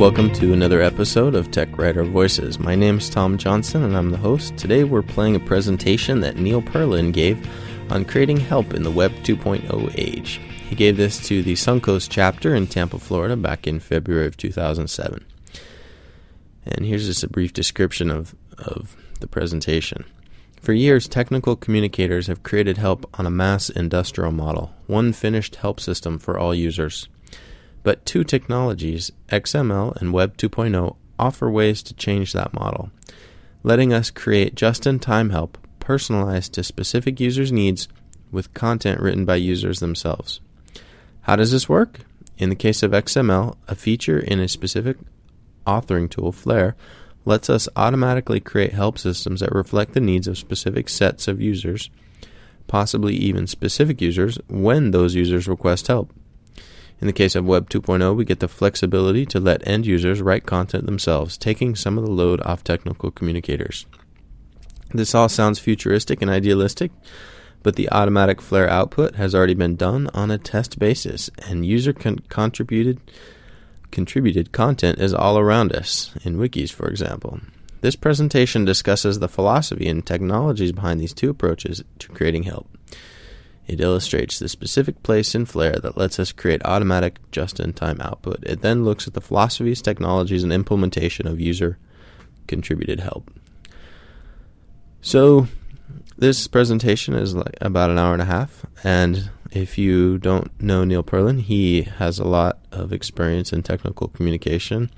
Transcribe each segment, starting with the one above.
Welcome to another episode of Tech Writer Voices. My name is Tom Johnson and I'm the host. Today we're playing a presentation that Neil Perlin gave on creating help in the Web 2.0 age. He gave this to the Suncoast chapter in Tampa, Florida back in February of 2007. And here's just a brief description of, of the presentation. For years, technical communicators have created help on a mass industrial model, one finished help system for all users. But two technologies, XML and Web 2.0, offer ways to change that model, letting us create just in time help personalized to specific users' needs with content written by users themselves. How does this work? In the case of XML, a feature in a specific authoring tool, Flare, lets us automatically create help systems that reflect the needs of specific sets of users, possibly even specific users, when those users request help. In the case of Web 2.0, we get the flexibility to let end users write content themselves, taking some of the load off technical communicators. This all sounds futuristic and idealistic, but the automatic Flare output has already been done on a test basis, and user con- contributed contributed content is all around us, in wikis, for example. This presentation discusses the philosophy and technologies behind these two approaches to creating help. It illustrates the specific place in Flare that lets us create automatic just in time output. It then looks at the philosophies, technologies, and implementation of user contributed help. So, this presentation is about an hour and a half, and if you don't know Neil Perlin, he has a lot of experience in technical communication,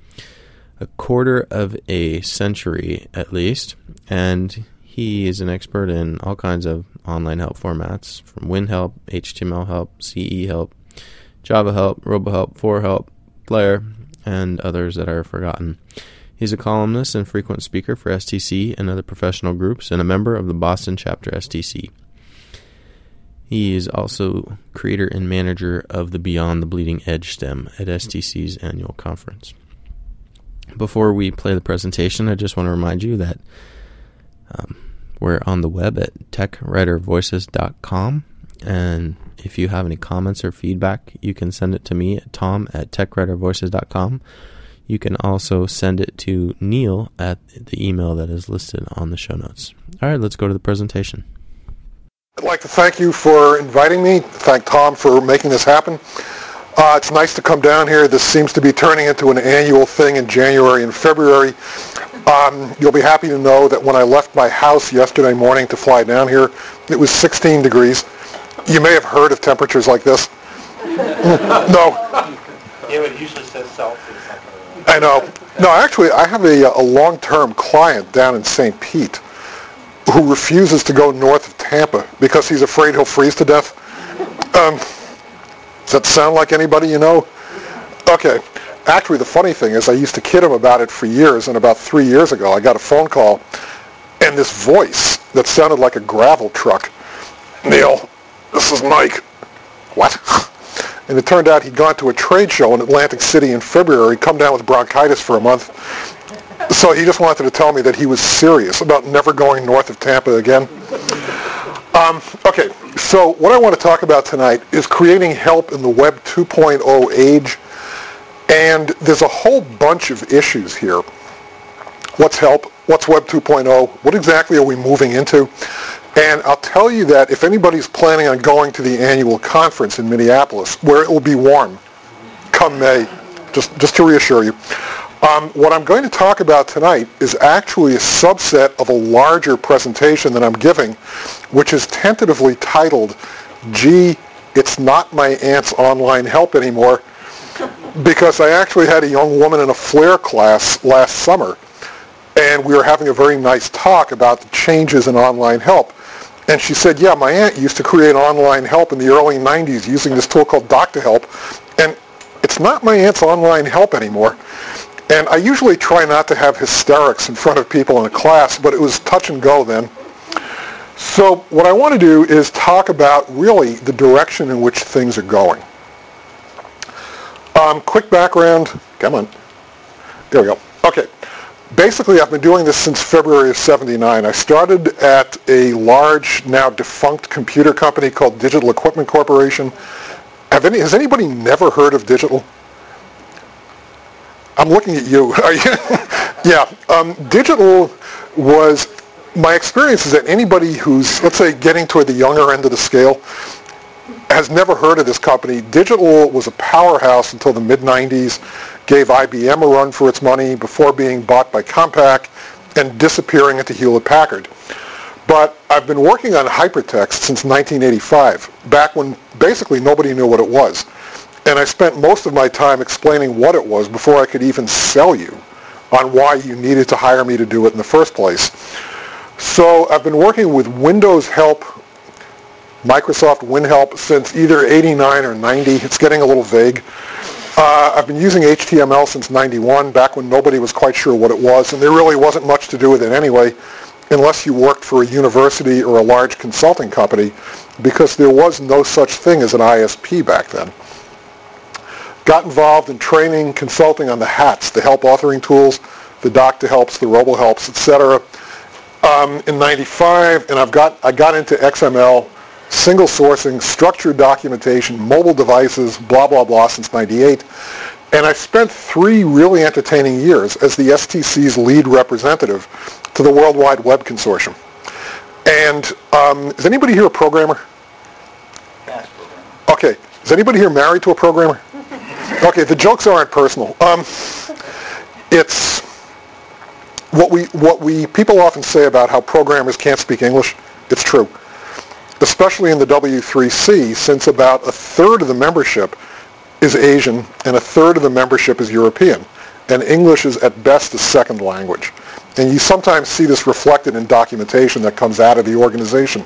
a quarter of a century at least, and he is an expert in all kinds of online help formats from WinHelp, HTML help, CE help, Java help, RoboHelp, ForeHelp, Flare, and others that are forgotten. He's a columnist and frequent speaker for STC and other professional groups, and a member of the Boston chapter STC. He is also creator and manager of the Beyond the Bleeding Edge STEM at STC's annual conference. Before we play the presentation, I just want to remind you that um, we're on the web at techwritervoices.com. And if you have any comments or feedback, you can send it to me at tom at techwritervoices.com. You can also send it to Neil at the email that is listed on the show notes. All right, let's go to the presentation. I'd like to thank you for inviting me. Thank Tom for making this happen. Uh, it's nice to come down here. This seems to be turning into an annual thing in January and February. Um, you'll be happy to know that when I left my house yesterday morning to fly down here, it was 16 degrees. You may have heard of temperatures like this. no. Yeah, it usually says Celsius. I know. No, actually, I have a, a long-term client down in St. Pete who refuses to go north of Tampa because he's afraid he'll freeze to death. Um, does that sound like anybody you know? Okay. Actually, the funny thing is I used to kid him about it for years, and about three years ago I got a phone call, and this voice that sounded like a gravel truck. Neil, this is Mike. What? And it turned out he'd gone to a trade show in Atlantic City in February, come down with bronchitis for a month. So he just wanted to tell me that he was serious about never going north of Tampa again. Um, okay, so what I want to talk about tonight is creating help in the Web 2.0 age. And there's a whole bunch of issues here. What's help? What's Web 2.0? What exactly are we moving into? And I'll tell you that if anybody's planning on going to the annual conference in Minneapolis, where it will be warm come May, just, just to reassure you, um, what I'm going to talk about tonight is actually a subset of a larger presentation that I'm giving, which is tentatively titled, Gee, It's Not My Aunt's Online Help Anymore, because I actually had a young woman in a Flare class last summer, and we were having a very nice talk about the changes in online help. And she said, yeah, my aunt used to create online help in the early 90s using this tool called Doc-To-Help, and it's not my aunt's online help anymore. And I usually try not to have hysterics in front of people in a class, but it was touch and go then. So what I want to do is talk about really the direction in which things are going. Um, quick background. Come on. There we go. Okay basically I've been doing this since February of 79. I started at a large, now defunct computer company called Digital Equipment Corporation. Have any, has anybody never heard of Digital? I'm looking at you. Yeah. Um, digital was my experience is that anybody who's let's say getting toward the younger end of the scale has never heard of this company. Digital was a powerhouse until the mid 90s, gave IBM a run for its money before being bought by Compaq and disappearing into Hewlett Packard. But I've been working on hypertext since 1985, back when basically nobody knew what it was. And I spent most of my time explaining what it was before I could even sell you on why you needed to hire me to do it in the first place. So I've been working with Windows Help, Microsoft WinHelp since either 89 or 90. It's getting a little vague. Uh, I've been using HTML since 91, back when nobody was quite sure what it was, and there really wasn't much to do with it anyway, unless you worked for a university or a large consulting company, because there was no such thing as an ISP back then. Got involved in training, consulting on the HATs, the help authoring tools, the Doc-To-Helps, the Robo Helps, etc. Um, in 95, and I've got I got into XML, single sourcing, structured documentation, mobile devices, blah blah blah since 98. And I spent three really entertaining years as the STC's lead representative to the World Wide Web Consortium. And um, is anybody here a programmer? Okay. Is anybody here married to a programmer? Okay, the jokes aren't personal. Um, it's what we what we people often say about how programmers can't speak English. It's true, especially in the W3C, since about a third of the membership is Asian and a third of the membership is European, and English is at best a second language. And you sometimes see this reflected in documentation that comes out of the organization.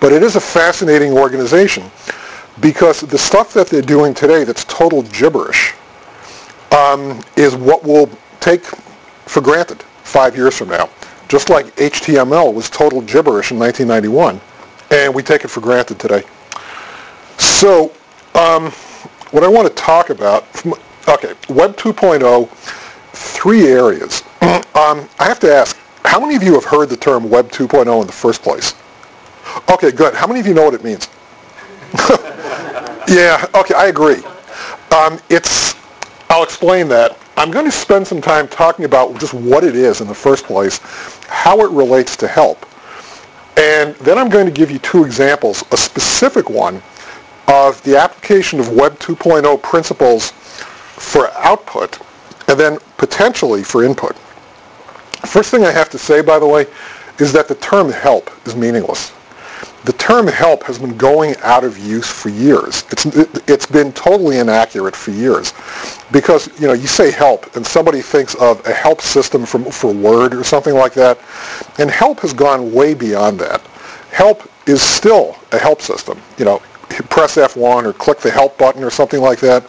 But it is a fascinating organization because the stuff that they're doing today that's total gibberish um, is what we'll take for granted five years from now. Just like HTML was total gibberish in 1991, and we take it for granted today. So um, what I want to talk about, okay, Web 2.0, three areas. um, I have to ask, how many of you have heard the term Web 2.0 in the first place? Okay, good. How many of you know what it means? Yeah, okay, I agree. Um, it's, I'll explain that. I'm going to spend some time talking about just what it is in the first place, how it relates to help. And then I'm going to give you two examples, a specific one of the application of Web 2.0 principles for output, and then potentially for input. First thing I have to say, by the way, is that the term help is meaningless the term help has been going out of use for years. It's, it, has been totally inaccurate for years because, you know, you say help and somebody thinks of a help system from, for Word or something like that. And help has gone way beyond that. Help is still a help system. You know, press F1 or click the help button or something like that.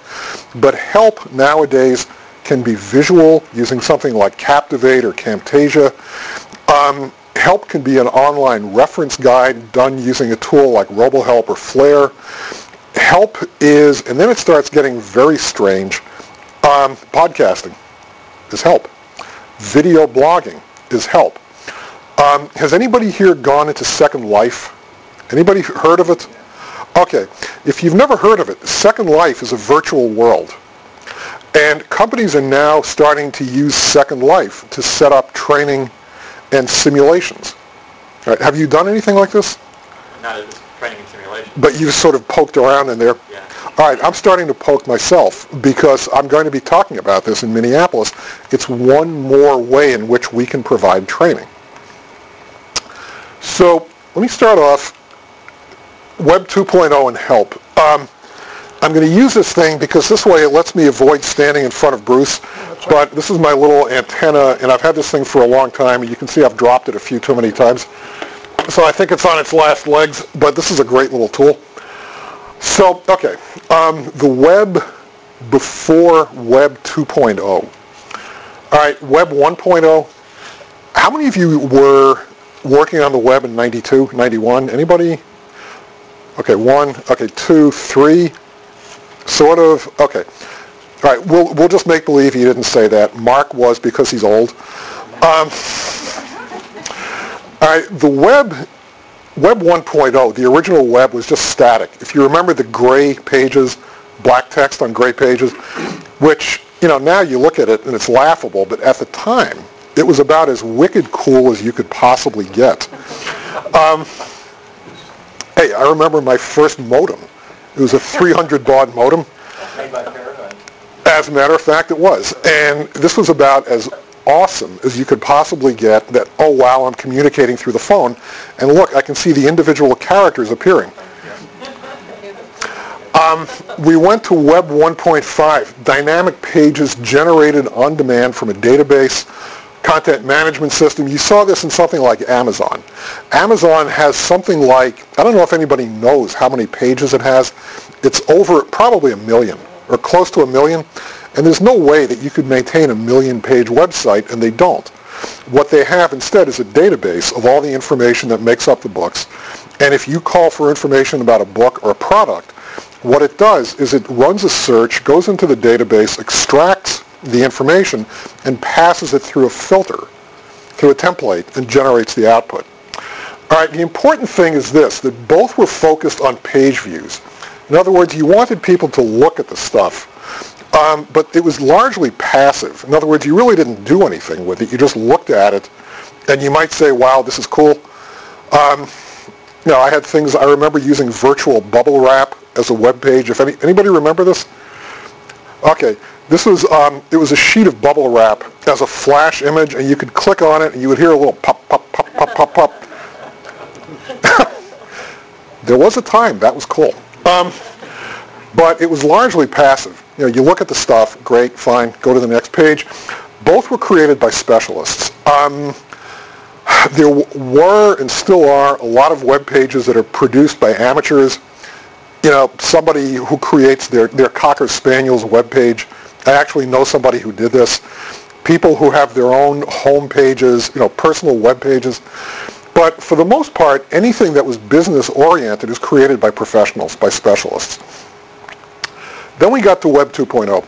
But help nowadays can be visual using something like Captivate or Camtasia. Um, Help can be an online reference guide done using a tool like RoboHelp or Flare. Help is, and then it starts getting very strange, um, podcasting is help. Video blogging is help. Um, has anybody here gone into Second Life? Anybody heard of it? Okay, if you've never heard of it, Second Life is a virtual world. And companies are now starting to use Second Life to set up training and simulations. Right. Have you done anything like this? Not as training and simulation. But you've sort of poked around in there. Yeah. All right, I'm starting to poke myself because I'm going to be talking about this in Minneapolis. It's one more way in which we can provide training. So let me start off Web 2.0 and help. Um, I'm going to use this thing because this way it lets me avoid standing in front of Bruce. But this is my little antenna, and I've had this thing for a long time. You can see I've dropped it a few too many times. So I think it's on its last legs, but this is a great little tool. So, okay, um, the web before Web 2.0. All right, Web 1.0. How many of you were working on the web in 92, 91? Anybody? Okay, one, okay, two, three, sort of, okay. All right, we'll, we'll just make believe he didn't say that. Mark was because he's old. Um, all right, the web, Web 1.0, the original web was just static. If you remember the gray pages, black text on gray pages, which you know, now you look at it and it's laughable, but at the time, it was about as wicked cool as you could possibly get. Um, hey, I remember my first modem. It was a 300 baud modem. As a matter of fact, it was. And this was about as awesome as you could possibly get that, oh, wow, I'm communicating through the phone. And look, I can see the individual characters appearing. Um, we went to Web 1.5, dynamic pages generated on demand from a database, content management system. You saw this in something like Amazon. Amazon has something like, I don't know if anybody knows how many pages it has. It's over probably a million or close to a million. And there's no way that you could maintain a million page website, and they don't. What they have instead is a database of all the information that makes up the books. And if you call for information about a book or a product, what it does is it runs a search, goes into the database, extracts the information, and passes it through a filter, through a template, and generates the output. All right, the important thing is this, that both were focused on page views. In other words, you wanted people to look at the stuff, um, but it was largely passive. In other words, you really didn't do anything with it. You just looked at it, and you might say, wow, this is cool. Um, you know, I had things, I remember using virtual bubble wrap as a web page. If any, anybody remember this? Okay, this was, um, it was a sheet of bubble wrap as a flash image, and you could click on it, and you would hear a little pop, pop, pop, pop, pop, pop. there was a time that was cool. Um, but it was largely passive. You know, you look at the stuff, great, fine, go to the next page. Both were created by specialists. Um, there were and still are a lot of web pages that are produced by amateurs. You know, somebody who creates their, their Cocker Spaniel's web page. I actually know somebody who did this. People who have their own home pages, you know, personal web pages. But for the most part, anything that was business oriented is created by professionals, by specialists. Then we got to Web 2.0.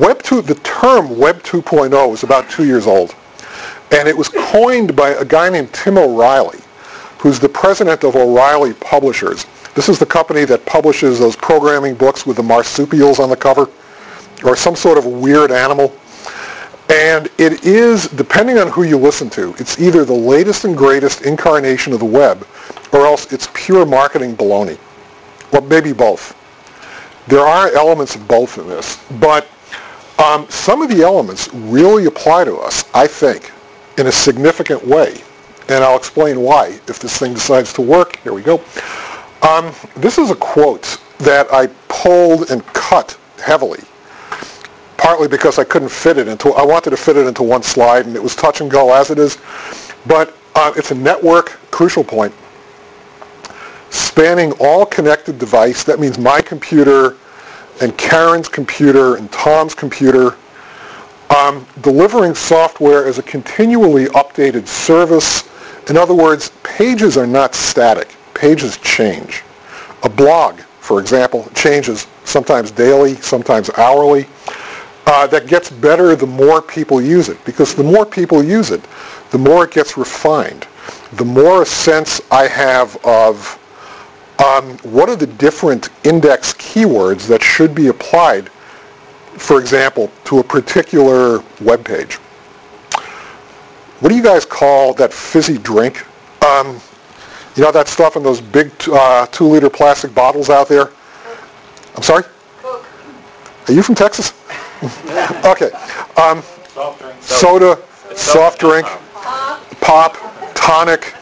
Web 2, the term Web 2.0 is about two years old. And it was coined by a guy named Tim O'Reilly, who's the president of O'Reilly Publishers. This is the company that publishes those programming books with the marsupials on the cover, or some sort of weird animal. And it is, depending on who you listen to, it's either the latest and greatest incarnation of the web, or else it's pure marketing baloney. Or maybe both. There are elements of both in this, but um, some of the elements really apply to us, I think, in a significant way. And I'll explain why if this thing decides to work. Here we go. Um, this is a quote that I pulled and cut heavily, partly because I couldn't fit it into, I wanted to fit it into one slide and it was touch and go as it is. But uh, it's a network crucial point spanning all connected device. That means my computer and Karen's computer and Tom's computer um, delivering software as a continually updated service. In other words, pages are not static. Pages change. A blog, for example, changes sometimes daily, sometimes hourly. Uh, that gets better the more people use it because the more people use it, the more it gets refined. The more a sense I have of um, what are the different index keywords that should be applied for example, to a particular web page. What do you guys call that fizzy drink? Um, you know that stuff in those big uh, two-liter plastic bottles out there? I'm sorry? Are you from Texas? okay. Um, Soft soda, soft drink, pop, tonic.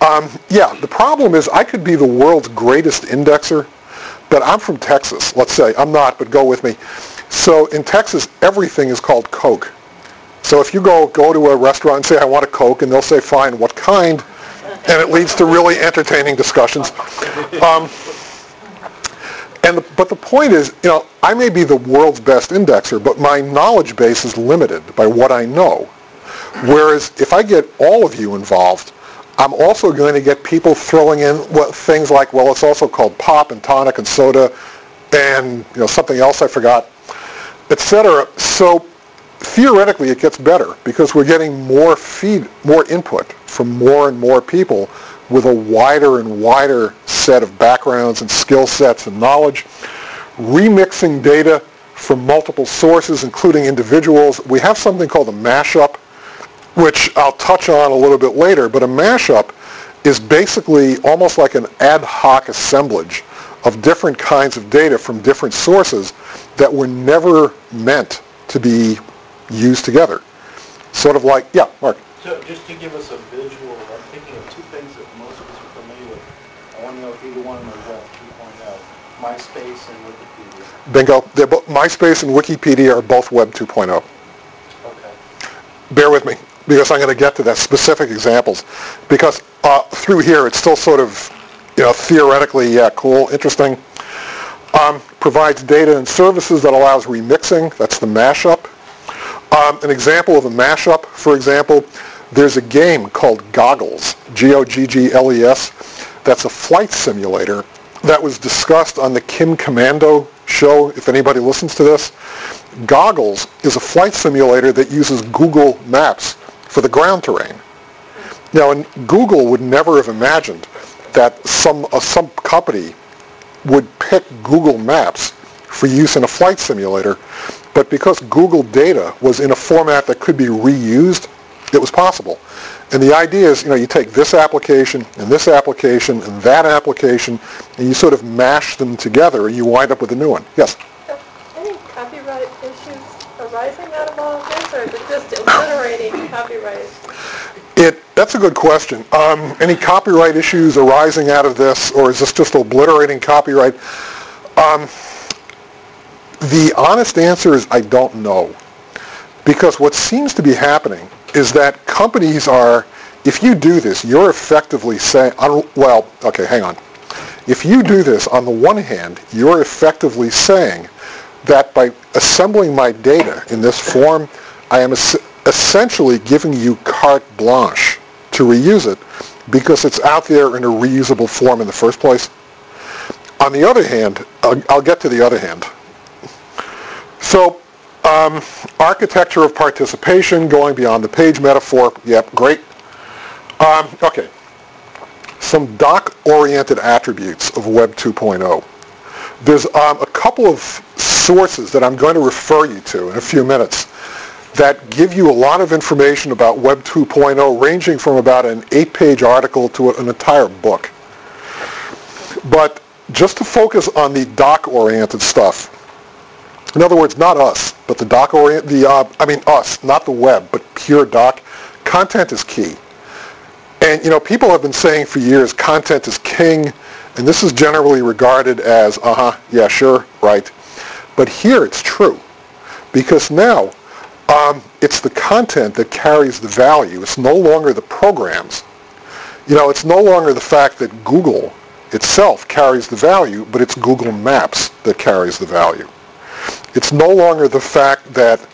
Um, yeah, the problem is I could be the world's greatest indexer, but I'm from Texas, let's say. I'm not, but go with me. So in Texas, everything is called Coke. So if you go go to a restaurant and say, I want a Coke, and they'll say, fine, what kind? And it leads to really entertaining discussions. Um, and the, but the point is, you know, I may be the world's best indexer, but my knowledge base is limited by what I know. Whereas if I get all of you involved, I'm also going to get people throwing in what, things like, well, it's also called pop and tonic and soda and you know something else I forgot etc. So theoretically it gets better because we're getting more feed, more input from more and more people with a wider and wider set of backgrounds and skill sets and knowledge, remixing data from multiple sources, including individuals. We have something called a mashup, which I'll touch on a little bit later, but a mashup is basically almost like an ad hoc assemblage of different kinds of data from different sources that were never meant to be used together. Sort of like, yeah, Mark. So just to give us a visual, I'm thinking of two things that most of us are familiar with. I want to know if either one knows Web 2.0, MySpace and Wikipedia. Bingo. They're bo- MySpace and Wikipedia are both Web 2.0. Okay. Bear with me because I'm going to get to that specific examples because uh, through here it's still sort of, you know, theoretically, yeah, cool, interesting. Um, provides data and services that allows remixing. That's the mashup. Um, an example of a mashup, for example, there's a game called Goggles, G-O-G-G-L-E-S. That's a flight simulator that was discussed on the Kim Komando show, if anybody listens to this. Goggles is a flight simulator that uses Google Maps for the ground terrain. Now, and Google would never have imagined that some, uh, some company would pick Google Maps for use in a flight simulator, but because Google data was in a format that could be reused, it was possible. And the idea is, you know, you take this application and this application and that application, and you sort of mash them together, and you wind up with a new one. Yes? Any copyright issues arising out of all of this, or is it just obliterating copyright? It, that's a good question. Um, any copyright issues arising out of this, or is this just obliterating copyright? Um, the honest answer is I don't know. Because what seems to be happening is that companies are, if you do this, you're effectively saying, well, okay, hang on. If you do this, on the one hand, you're effectively saying that by assembling my data in this form, I am es- essentially giving you carte blanche to reuse it because it's out there in a reusable form in the first place. On the other hand, I'll, I'll get to the other hand. So um, architecture of participation, going beyond the page metaphor. Yep, great. Um, okay. Some doc-oriented attributes of Web 2.0. There's um, a couple of sources that I'm going to refer you to in a few minutes that give you a lot of information about Web 2.0, ranging from about an eight-page article to an entire book. But just to focus on the doc-oriented stuff, in other words, not us, but the doc orient, the, uh, I mean us, not the web, but pure doc. Content is key. And, you know, people have been saying for years content is king, and this is generally regarded as, uh-huh, yeah, sure, right. But here it's true. Because now um, it's the content that carries the value. It's no longer the programs. You know, it's no longer the fact that Google itself carries the value, but it's Google Maps that carries the value. It's no longer the fact that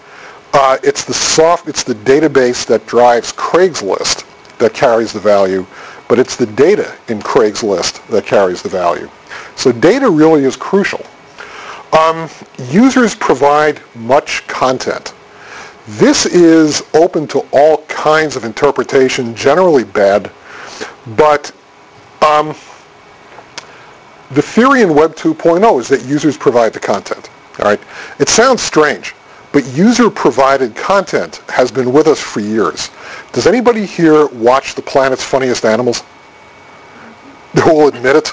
uh, it's the soft, it's the database that drives Craigslist that carries the value, but it's the data in Craigslist that carries the value. So data really is crucial. Um, users provide much content. This is open to all kinds of interpretation, generally bad, but um, the theory in Web 2.0 is that users provide the content. All right. It sounds strange, but user-provided content has been with us for years. Does anybody here watch The Planet's Funniest Animals? Who will admit it?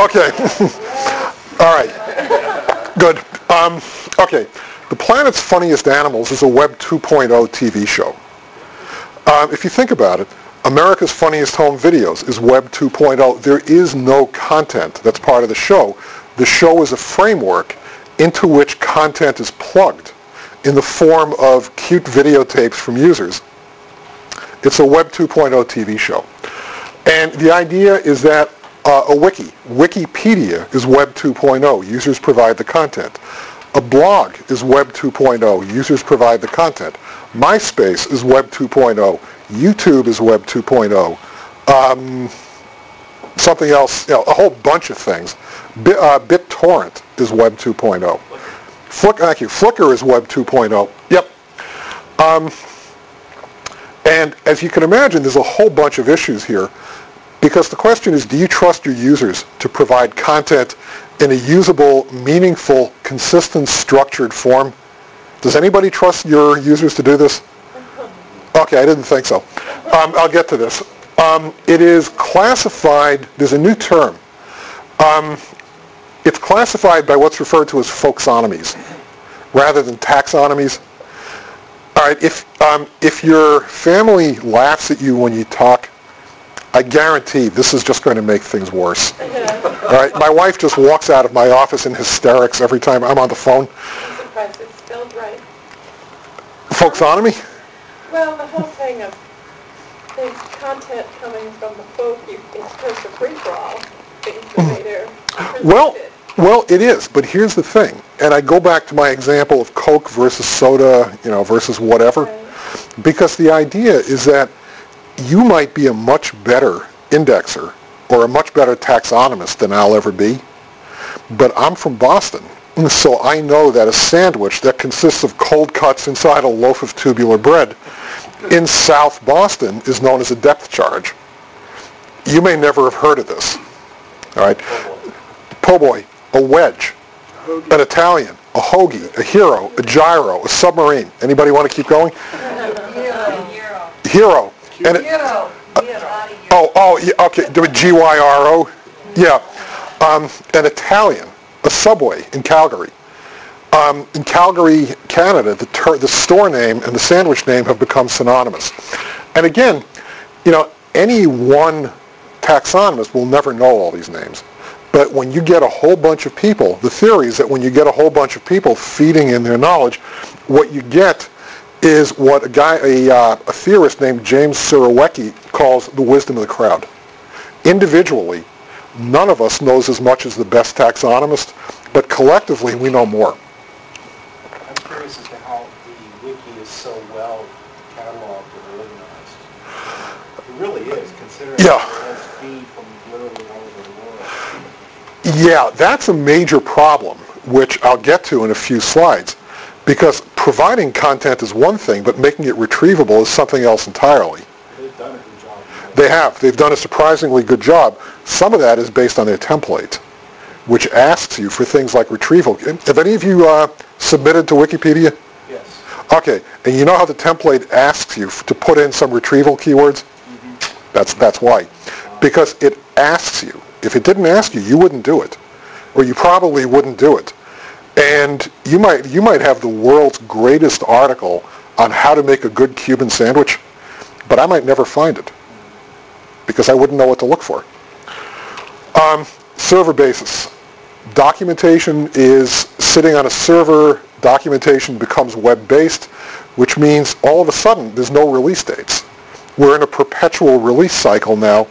Okay. All right. Good. Um, okay. The Planet's Funniest Animals is a Web 2.0 TV show. Um, if you think about it, America's Funniest Home Videos is Web 2.0. There is no content that's part of the show. The show is a framework into which content is plugged in the form of cute videotapes from users. It's a Web 2.0 TV show. And the idea is that uh, a wiki, Wikipedia is Web 2.0. Users provide the content. A blog is Web 2.0. Users provide the content. MySpace is Web 2.0. YouTube is Web 2.0. Um, something else, you know, a whole bunch of things. Bit, uh, BitTorrent is Web 2.0. Flick, thank you. Flickr is Web 2.0. Yep. Um, and as you can imagine, there's a whole bunch of issues here because the question is, do you trust your users to provide content in a usable, meaningful, consistent, structured form. Does anybody trust your users to do this? Okay, I didn't think so. Um, I'll get to this. Um, it is classified, there's a new term. Um, it's classified by what's referred to as folksonomies rather than taxonomies. All right, if, um, if your family laughs at you when you talk, I guarantee this is just going to make things worse. All right, my wife just walks out of my office in hysterics every time I'm on the phone. I'm surprised it's spelled right. Folksonomy? Well, the whole thing of the content coming from the folk, you, it's just a free-for-all, things the they're Well. Well, it is, but here's the thing, and I go back to my example of Coke versus soda, you know, versus whatever, because the idea is that you might be a much better indexer or a much better taxonomist than I'll ever be, but I'm from Boston, so I know that a sandwich that consists of cold cuts inside a loaf of tubular bread in South Boston is known as a depth charge. You may never have heard of this. All right. Po' boy, a wedge, an Italian, a hoagie, a hero, a gyro, a submarine. Anybody want to keep going? Hero. And it- oh, oh, yeah, okay. Do it G-Y-R-O. Yeah. Um, an Italian, a Subway in Calgary. Um, in Calgary, Canada, the, ter- the store name and the sandwich name have become synonymous. And again, you know, any one taxonomist will never know all these names. But when you get a whole bunch of people, the theory is that when you get a whole bunch of people feeding in their knowledge, what you get is what a guy, a, uh, a theorist named James Surowiecki calls the wisdom of the crowd. Individually, none of us knows as much as the best taxonomist, but collectively we know more. I'm curious as to how the wiki is so well cataloged and organized. It really is, considering Yeah. it has feed from literally all over the world. Yeah, that's a major problem, which I'll get to in a few slides, because providing content is one thing, but making it retrievable is something else entirely. They've done a good job. They have. They've done a surprisingly good job. Some of that is based on their template, which asks you for things like retrieval. Have any of you uh, submitted to Wikipedia? Yes. Okay, and you know how the template asks you to put in some retrieval keywords? Mm-hmm. That's, that's why. Because it asks you. If it didn't ask you, you wouldn't do it. Or you probably wouldn't do it. And you might, you might have the world's greatest article on how to make a good Cuban sandwich, but I might never find it because I wouldn't know what to look for. Um, server basis. Documentation is sitting on a server. Documentation becomes web-based, which means all of a sudden there's no release dates. We're in a perpetual release cycle now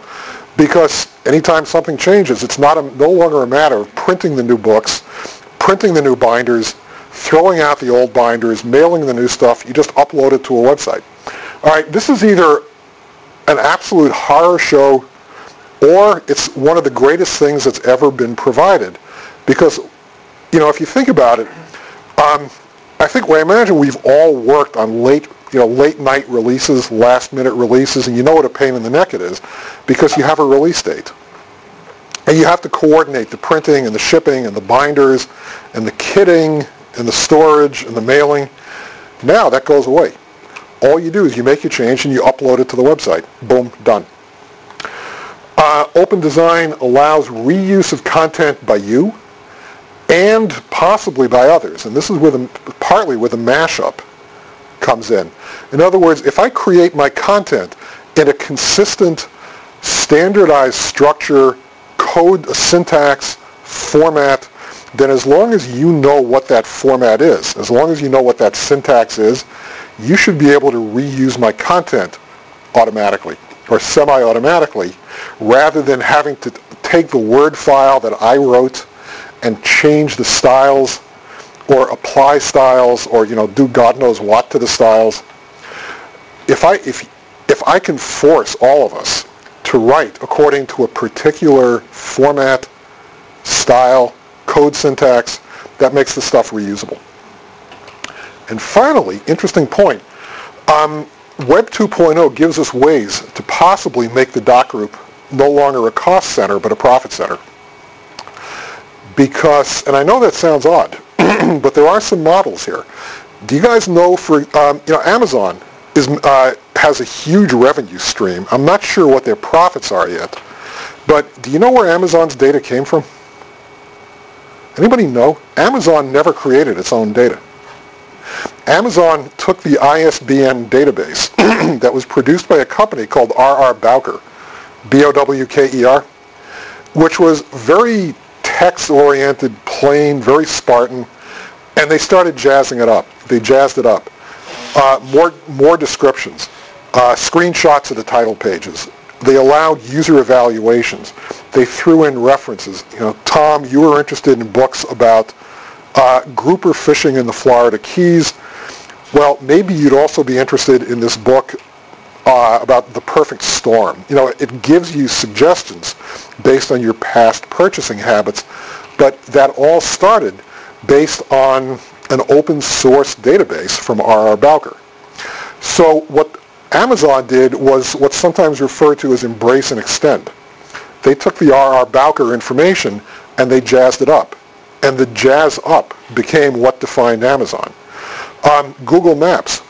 because anytime something changes, it's not a, no longer a matter of printing the new books, printing the new binders, throwing out the old binders, mailing the new stuff. You just upload it to a website. All right, this is either an absolute horror show or it's one of the greatest things that's ever been provided. Because, you know, if you think about it, um, I think, well, I imagine we've all worked on late, you know, late night releases, last minute releases, and you know what a pain in the neck it is because you have a release date. And you have to coordinate the printing and the shipping and the binders and the kitting and the storage and the mailing. Now that goes away. All you do is you make your change and you upload it to the website. Boom, done. Uh, open design allows reuse of content by you and possibly by others. And this is where the, partly with a mashup comes in. In other words, if I create my content in a consistent, standardized structure, code, syntax, format, then as long as you know what that format is, as long as you know what that syntax is, you should be able to reuse my content automatically or semi-automatically rather than having to take the Word file that I wrote and change the styles or apply styles or, you know, do God knows what to the styles. If I, if, if I can force all of us to write according to a particular format, style, code syntax, that makes the stuff reusable. And finally, interesting point, um, Web 2.0 gives us ways to possibly make the doc group no longer a cost center but a profit center. because, and I know that sounds odd, but there are some models here. Do you guys know for, um, you know, Amazon is, uh, has a huge revenue stream. I'm not sure what their profits are yet, but do you know where Amazon's data came from? Anybody know? Amazon never created its own data. Amazon took the ISBN database that was produced by a company called R.R. Bowker, B-O-W-K-E-R, which was very text-oriented, plain, very Spartan, and they started jazzing it up. They jazzed it up. Uh, more, more descriptions, uh, screenshots of the title pages. They allowed user evaluations. They threw in references. You know, Tom, you were interested in books about uh, grouper fishing in the Florida Keys. Well, maybe you'd also be interested in this book uh, about the perfect storm. You know, it gives you suggestions based on your past purchasing habits, but that all started based on an open source database from R.R. Bowker. So what Amazon did was what's sometimes referred to as embrace and extend. They took the R.R. Bowker information and they jazzed it up. And the jazz up became what defined Amazon. Um, Google Maps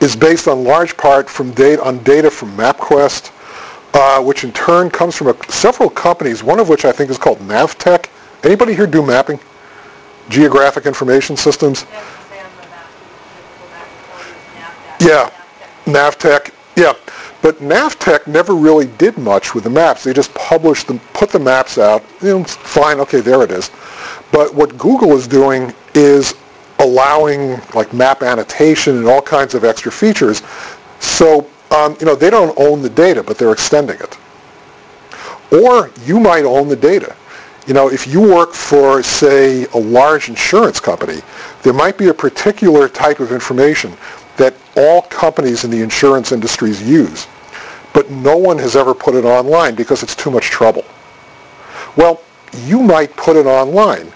is based on large part from data, on data from MapQuest, uh, which in turn comes from a, several companies, one of which I think is called Navteq. Anybody here do mapping? Geographic information systems? Yeah, Navteq. Yeah, but Navteq never really did much with the maps. They just published them, put the maps out. You know, fine, okay, there it is. But what Google is doing is allowing like map annotation and all kinds of extra features. So, um, you know, they don't own the data, but they're extending it. Or you might own the data. You know, if you work for, say, a large insurance company, there might be a particular type of information that all companies in the insurance industries use, but no one has ever put it online because it's too much trouble. Well, you might put it online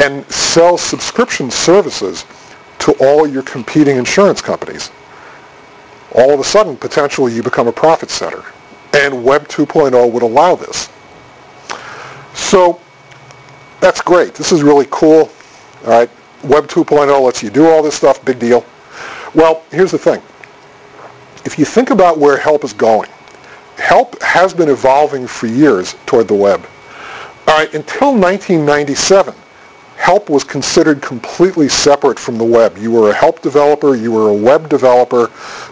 and sell subscription services to all your competing insurance companies. All of a sudden, potentially, you become a profit center. And Web 2.0 would allow this. So that's great. This is really cool. All right. Web 2.0 lets you do all this stuff. Big deal. Well, here's the thing. If you think about where help is going, help has been evolving for years toward the web. All right, until 1997, help was considered completely separate from the web. You were a help developer, you were a web developer,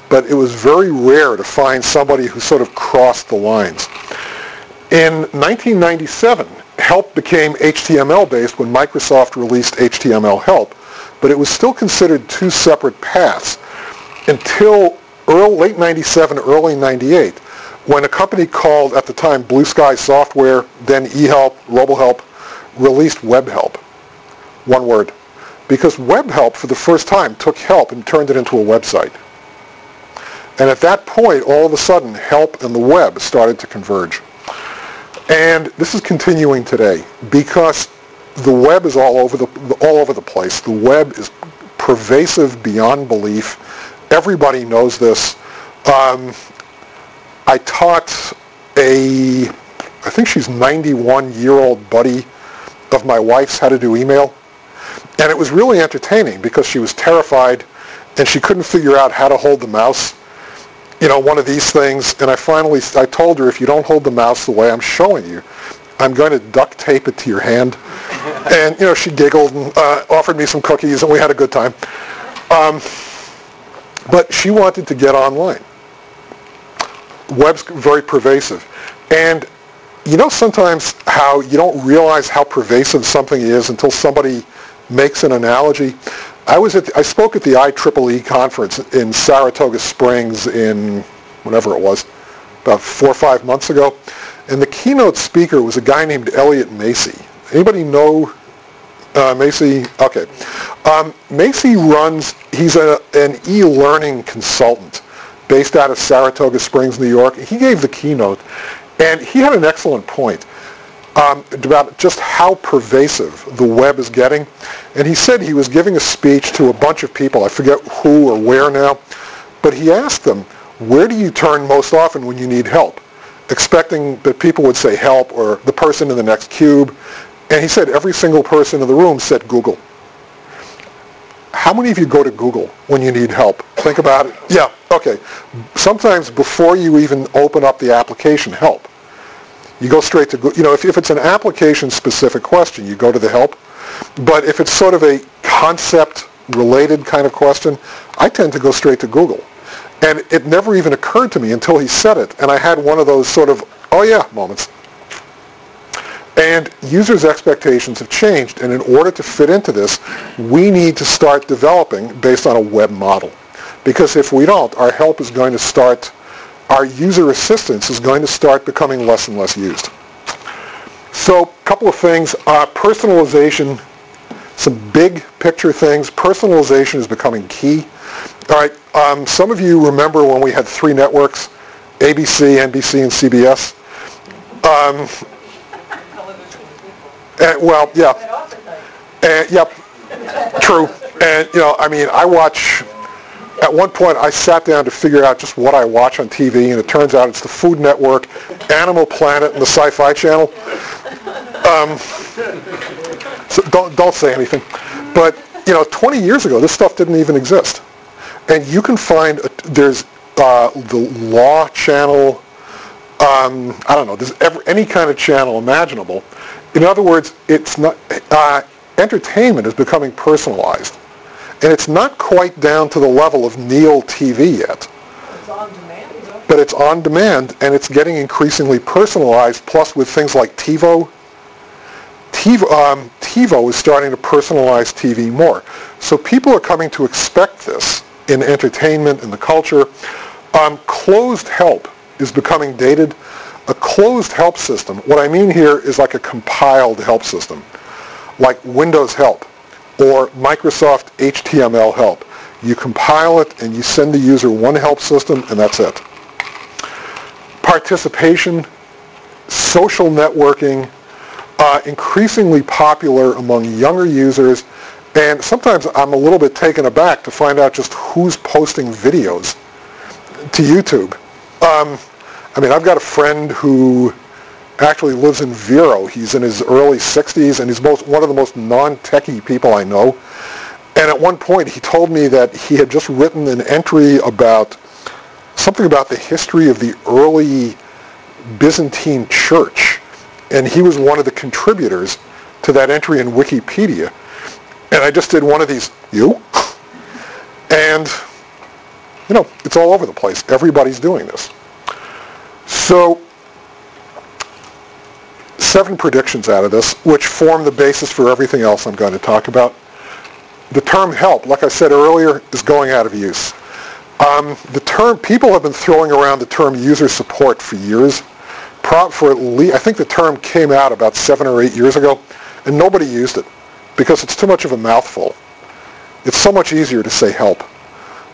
but it was very rare to find somebody who sort of crossed the lines. In 1997, help became HTML based when Microsoft released HTML help, but it was still considered two separate paths until early, late 97, early 98, when a company called at the time Blue Sky Software, then eHelp, RoboHelp, released WebHelp one word. Because WebHelp, for the first time, took help and turned it into a website. And at that point, all of a sudden, help and the web started to converge. And this is continuing today because the web is all over the, all over the place. The web is pervasive beyond belief. Everybody knows this. Um, I taught a, I think she's 91 year old buddy of my wife's how to do email. And it was really entertaining because she was terrified and she couldn't figure out how to hold the mouse. You know, one of these things. And I finally, I told her, if you don't hold the mouse the way I'm showing you, I'm going to duct tape it to your hand. and, you know, she giggled and uh, offered me some cookies and we had a good time. Um, but she wanted to get online. Web's very pervasive. And you know sometimes how you don't realize how pervasive something is until somebody makes an analogy. I was at the, I spoke at the IEEE conference in Saratoga Springs in whatever it was, about four or five months ago, and the keynote speaker was a guy named Elliott Masie. Anybody know uh, Masie? Okay. Um, Masie runs, he's a, an e-learning consultant based out of Saratoga Springs, New York. He gave the keynote, and he had an excellent point um, about just how pervasive the web is getting. And he said he was giving a speech to a bunch of people. I forget who or where now. But he asked them, where do you turn most often when you need help? Expecting that people would say help or the person in the next cube. And he said every single person in the room said Google. How many of you go to Google when you need help? Think about it. Yeah, okay. Sometimes before you even open up the application help, you go straight to Google. You know, if, if it's an application-specific question, you go to the help. But if it's sort of a concept-related kind of question, I tend to go straight to Google. And it never even occurred to me until he said it. And I had one of those sort of, oh yeah, moments. And users' expectations have changed. And in order to fit into this, we need to start developing based on a web model. Because if we don't, our help is going to start, our user assistance is going to start becoming less and less used. So a couple of things. Uh, personalization, some big picture things. Personalization is becoming key. All right, um, some of you remember when we had three networks, ABC, NBC, and CBS. Um, and, well, yeah. And, yep, true. And, you know, I mean, I watch, at one point I sat down to figure out just what I watch on TV, and it turns out it's the Food Network, Animal Planet, and the Sci-Fi Channel. Um, so don't, don't say anything. But, you know, 20 years ago, this stuff didn't even exist. And you can find, a, there's uh, the Law Channel, um, I don't know, there's every, any kind of channel imaginable. In other words, it's not, uh, entertainment is becoming personalized. And it's not quite down to the level of Neil TV yet. It's on demand. But it's on demand, and it's getting increasingly personalized, plus with things like TiVo. TiVo, um, TiVo is starting to personalize TV more. So people are coming to expect this in entertainment, in the culture. Um, closed help is becoming dated. A closed help system, what I mean here is like a compiled help system, like Windows Help or Microsoft HTML Help. You compile it and you send the user one help system and that's it. Participation, social networking, uh, increasingly popular among younger users and sometimes I'm a little bit taken aback to find out just who's posting videos to YouTube. Um, I mean, I've got a friend who actually lives in Vero. He's in his early 60s, and he's most, one of the most non-techie people I know. And at one point, he told me that he had just written an entry about something about the history of the early Byzantine church. And he was one of the contributors to that entry in Wikipedia. And I just did one of these, you? And, you know, it's all over the place. Everybody's doing this. So seven predictions out of this, which form the basis for everything else I'm going to talk about. The term help, like I said earlier, is going out of use. Um, the term, people have been throwing around the term user support for years. Pro, for at least, I think the term came out about seven or eight years ago, and nobody used it because it's too much of a mouthful. It's so much easier to say help.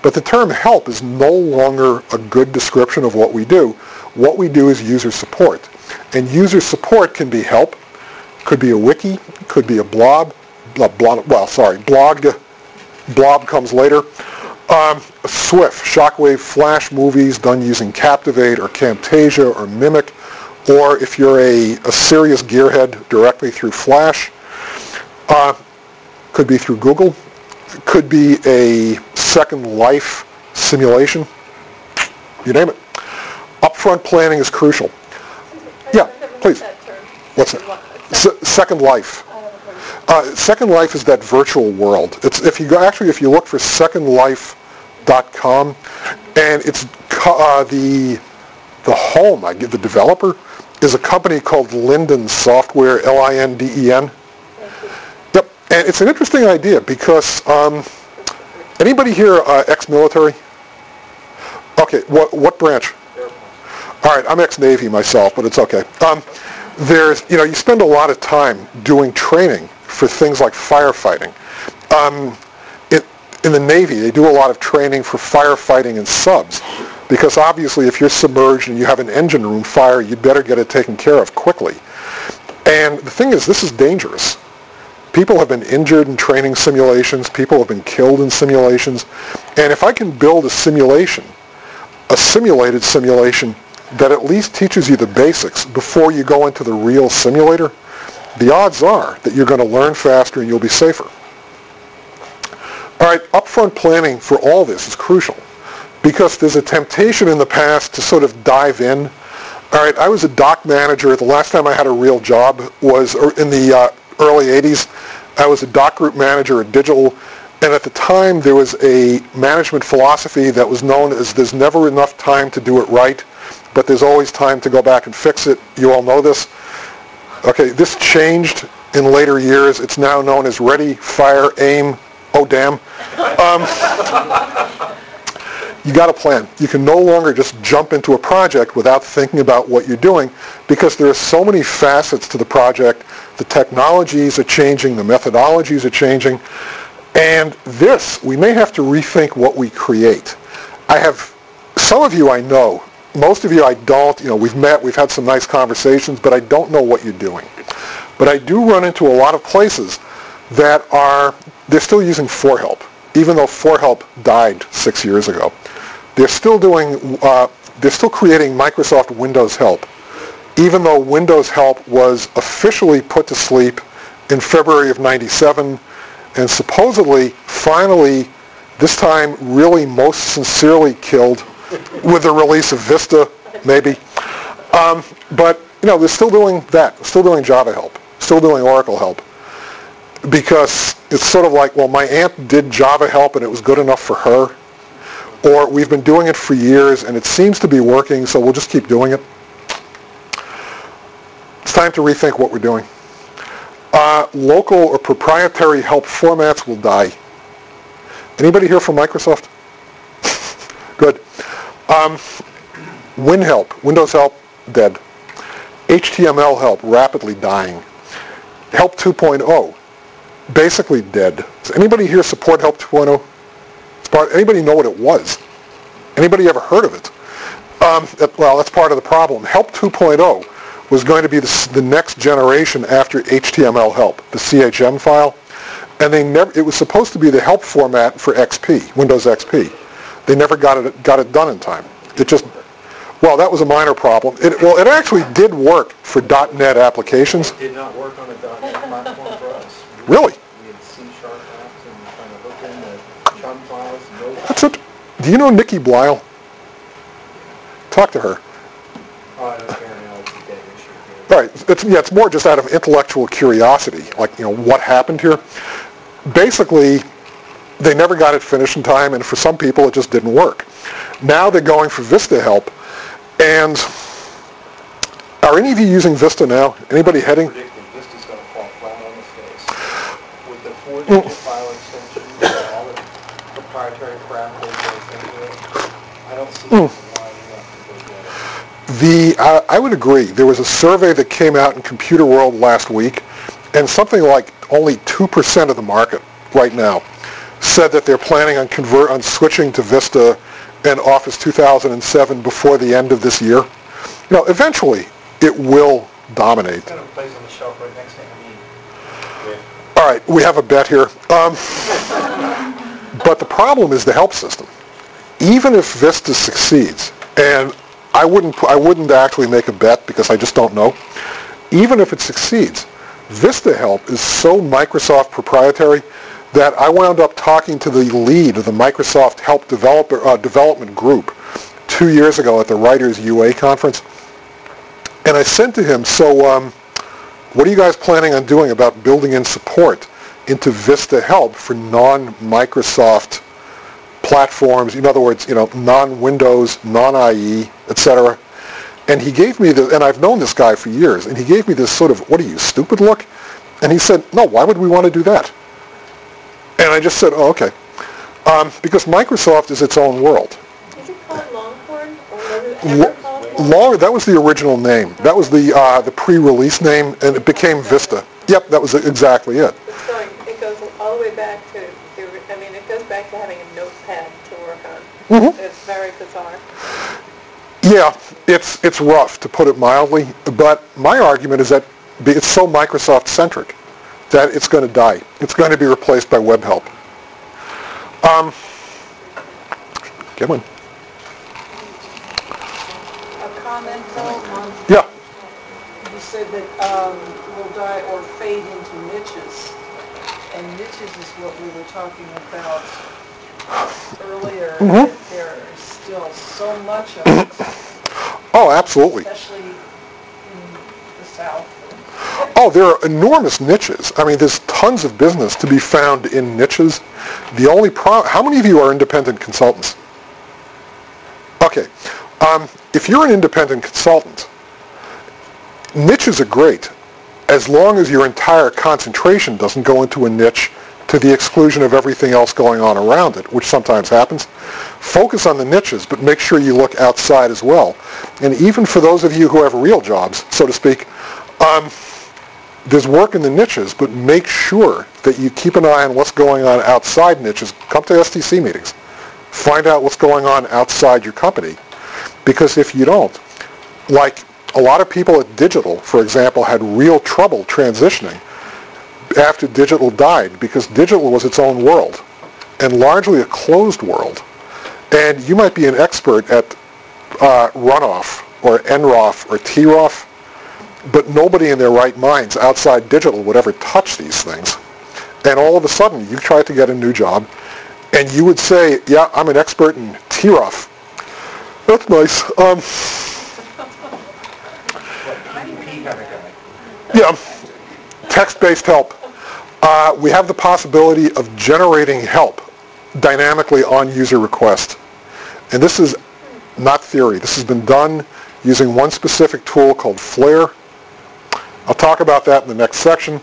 But the term help is no longer a good description of what we do. What we do is user support. And user support can be help, could be a wiki, could be a blob, blob well, sorry, blog, blob comes later. Um, Swift, shockwave flash movies done using Captivate or Camtasia or Mimic, or if you're a, a serious gearhead, directly through Flash. Uh, could be through Google, could be a Second Life simulation, you name it. Upfront planning is crucial. Yeah, please. What's that? Second Life. Uh, Second Life is that virtual world. It's if you go, actually if you look for secondlife.com, and it's uh, the the home. I give the developer is a company called Linden Software, L-I-N-D-E-N. Yep, and it's an interesting idea because um, anybody here uh, ex-military? Okay, what what branch? All right, I'm ex-Navy myself, but it's okay. Um, there's, you know, you spend a lot of time doing training for things like firefighting. Um, it, in the Navy, they do a lot of training for firefighting in subs because obviously if you're submerged and you have an engine room fire, you'd better get it taken care of quickly. And the thing is, this is dangerous. People have been injured in training simulations. People have been killed in simulations. And if I can build a simulation, a simulated simulation that at least teaches you the basics before you go into the real simulator, the odds are that you're going to learn faster and you'll be safer. All right, upfront planning for all this is crucial because there's a temptation in the past to sort of dive in. All right, I was a doc manager. The last time I had a real job was in the uh, early 80s. I was a doc group manager at Digital, and at the time there was a management philosophy that was known as there's never enough time to do it right, but there's always time to go back and fix it. You all know this. Okay, this changed in later years. It's now known as ready, fire, aim, oh damn. Um, you got a plan. You can no longer just jump into a project without thinking about what you're doing because there are so many facets to the project. The technologies are changing, the methodologies are changing, and this, we may have to rethink what we create. I have, some of you I know, most of you I don't, you know, we've met, we've had some nice conversations, but I don't know what you're doing. But I do run into a lot of places that are, they're still using ForeHelp, even though ForeHelp died six years ago. They're still doing, uh, they're still creating Microsoft Windows Help, even though Windows Help was officially put to sleep in February of 97 and supposedly, finally, this time really most sincerely killed with the release of Vista, maybe. Um, but, you know, they're still doing that, still doing Java help, still doing Oracle help. Because it's sort of like, well, my aunt did Java help and it was good enough for her. Or we've been doing it for years and it seems to be working, so we'll just keep doing it. It's time to rethink what we're doing. Uh, local or proprietary help formats will die. Anybody here from Microsoft? Good. Um, WinHelp, Windows Help, dead. HTML Help, rapidly dying. Help 2.0, basically dead. Does anybody here support Help 2.0? Anybody know what it was? Anybody ever heard of it? Um, well, that's part of the problem. Help 2.0 was going to be the, the next generation after HTML help, the CHM file. And they never, it was supposed to be the help format for XP, Windows XP. They never got it, got it done in time. It just, well, that was a minor problem. It, well, it actually did work for .NET applications. It did not work on a .NET platform for us. Really? We had C-sharp apps and trying to hook in the chunk files. No, That's it. Do you know Nikki Blyle? Talk to her. oh, I don't care now, it's a dead issue here. Right. It's, yeah, it's more just out of intellectual curiosity, like, you know, what happened here. Basically, they never got it finished in time, and for some people, it just didn't work. Now they're going for Vista help, and are any of you using Vista now? Anybody heading? Vista's gonna fall flat on the face. With the four-digit mm. file extension, and all the proprietary crap that goes into it, I don't see Mm. why you have to go get it. The uh, I would agree. There was a survey that came out in Computerworld last week, and something like only two percent of the market right now said that they're planning on convert on switching to Vista and Office 2007 before the end of this year. You know, eventually it will dominate. It's got a place on the shelf right next. All right, we have a bet here. Um, but the problem is the help system. Even if Vista succeeds, and I wouldn't, I wouldn't actually make a bet because I just don't know. Even if it succeeds, Vista Help is so Microsoft proprietary that I wound up talking to the lead of the Microsoft Help developer, uh, development group two years ago at the WritersUA conference. And I said to him, so um, what are you guys planning on doing about building in support into Vista Help for non-Microsoft platforms? In other words, you know, non-Windows, non-IE, etc. And he gave me the, and I've known this guy for years, and he gave me this sort of, what are you, stupid look? And he said, no, why would we want to do that? And I just said, oh, okay. Um, because Microsoft is its own world. Is it called Longhorn, or ever called Longhorn? Long, that was the original name. That was the uh, the pre-release name, and it became Vista. Yep, that was exactly it. It's going, it goes all the way back to, I mean, it goes back to having a notepad to work on. Mhm. It's very bizarre. Yeah, it's it's rough to put it mildly, but my argument is that it's so Microsoft-centric that it's going to die. It's going to be replaced by web help. Um, Kevin? A comment Yeah. you said that um, will die or fade into. And niches is what we were talking about earlier. Mhm. There is still so much of it, Oh, absolutely. especially in the south. Oh, there are enormous niches. I mean, there's tons of business to be found in niches. The only pro- how many of you are independent consultants? Okay. Um, if you're an independent consultant, niches are great as long as your entire concentration doesn't go into a niche to the exclusion of everything else going on around it, which sometimes happens. Focus on the niches, but make sure you look outside as well. And even for those of you who have real jobs, so to speak, um, there's work in the niches, but make sure that you keep an eye on what's going on outside niches. Come to STC meetings. Find out what's going on outside your company. Because if you don't, like a lot of people at Digital, for example, had real trouble transitioning after Digital died because Digital was its own world and largely a closed world. And you might be an expert at uh, runoff or nroff or troff, but nobody in their right minds outside digital would ever touch these things. And all of a sudden, you try to get a new job, and you would say, yeah, I'm an expert in troff. That's nice. Um, TP kind of guy. Yeah, text-based help. Uh, we have the possibility of generating help dynamically on user request. And this is not theory. This has been done using one specific tool called Flare. I'll talk about that in the next section.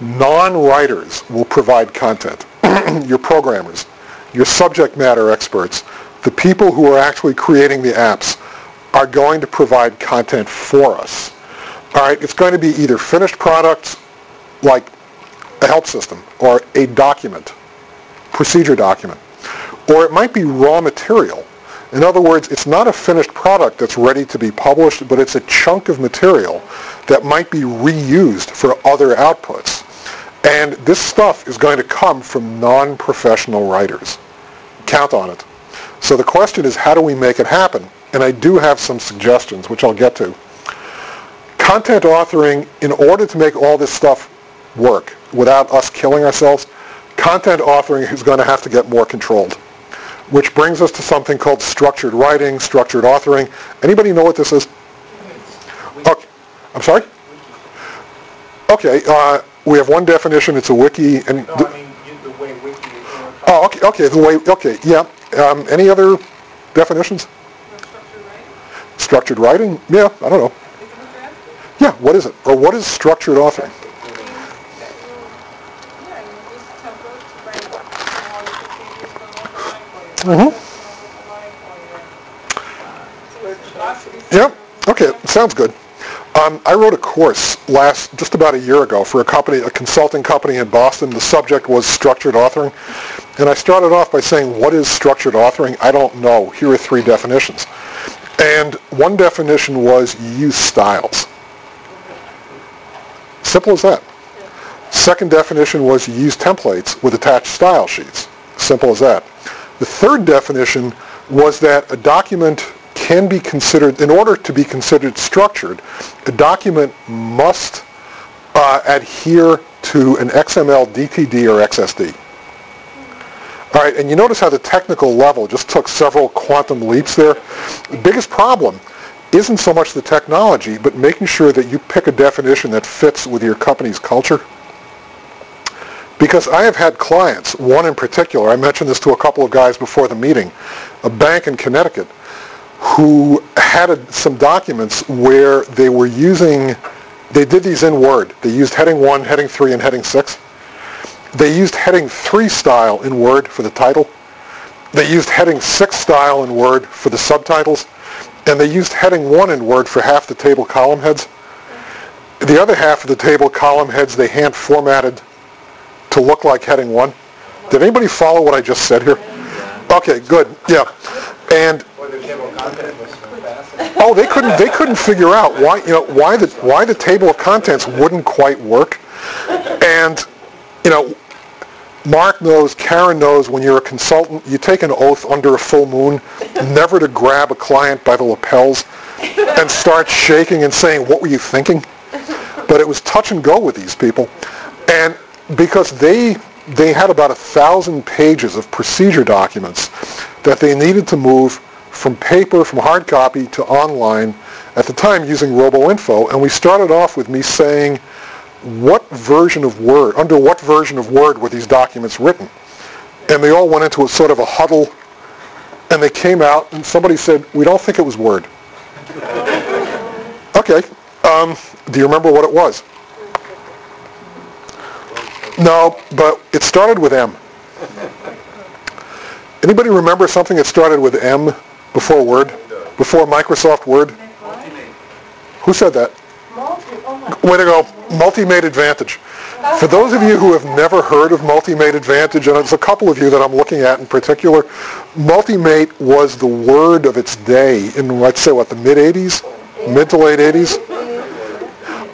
Non-writers will provide content. your programmers, your subject matter experts, the people who are actually creating the apps are going to provide content for us. All right, it's going to be either finished products like a help system or a document, procedure document, or it might be raw material. In other words, it's not a finished product that's ready to be published, but it's a chunk of material that might be reused for other outputs. And this stuff is going to come from non-professional writers. Count on it. So the question is, how do we make it happen? And I do have some suggestions, which I'll get to. Content authoring, in order to make all this stuff work without us killing ourselves, content authoring is going to have to get more controlled. Which brings us to something called structured writing, structured authoring. Anybody know what this is? Okay. I'm sorry? Okay, uh, we have one definition. It's a wiki. And No, th- I mean, the way wiki is. oh, okay, okay, the way, okay, yeah. Um, any other definitions? Structured writing? Structured writing? Yeah, I don't know. Yeah, what is it? Or what is structured authoring? Yeah, Mhm. these- Yep. Okay. Sounds good. Um, I wrote a course last, just about a year ago, for a company, a consulting company in Boston. The subject was structured authoring, and I started off by saying, "What is structured authoring?" I don't know. Here are three definitions, and one definition was use styles. Simple as that. Second definition was you use templates with attached style sheets. Simple as that. The third definition was that a document can be considered, in order to be considered structured, a document must uh, adhere to an XML, DTD, or XSD. All right, and you notice how the technical level just took several quantum leaps there. The biggest problem isn't so much the technology, but making sure that you pick a definition that fits with your company's culture. Because I have had clients, one in particular, I mentioned this to a couple of guys before the meeting, a bank in Connecticut, who had a, some documents where they were using, they did these in Word. They used heading 1, heading 3, and heading 6. They used heading 3 style in Word for the title. They used heading 6 style in Word for the subtitles. And they used heading 1 in Word for half the table column heads. The other half of the table column heads they hand formatted to look like heading 1. Did anybody follow what I just said here? Okay, good. Yeah. And oh, they couldn't they couldn't figure out why you know why the why the table of contents wouldn't quite work. And you know, Mark knows, Karen knows when you're a consultant, you take an oath under a full moon never to grab a client by the lapels and start shaking and saying, "What were you thinking?" But it was touch and go with these people. And because they they had about a thousand pages of procedure documents that they needed to move from paper, from hard copy to online at the time using RoboInfo. And we started off with me saying, what version of Word, under what version of Word were these documents written? And they all went into a sort of a huddle and they came out and somebody said, we don't think it was Word. okay. Um, do you remember what it was? No, but it started with M. Anybody remember something that started with M before Word? Before Microsoft Word? Who said that? Way to go. MultiMate Advantage. For those of you who have never heard of MultiMate Advantage, and it's a couple of you that I'm looking at in particular, MultiMate was the word of its day in, let's say, what, the mid-80s? Mid to late 80s?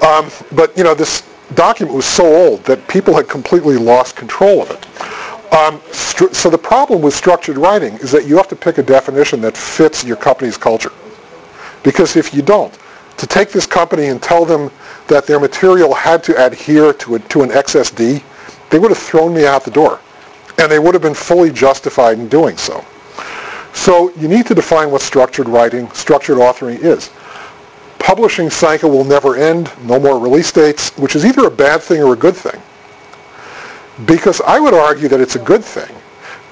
Um, but, you know, this document was so old that people had completely lost control of it. Um, stru- so the problem with structured writing is that you have to pick a definition that fits your company's culture. Because if you don't, to take this company and tell them that their material had to adhere to, a, to an XSD, they would have thrown me out the door. And they would have been fully justified in doing so. So you need to define what structured writing, structured authoring is. Publishing cycle will never end, no more release dates, which is either a bad thing or a good thing. Because I would argue that it's a good thing.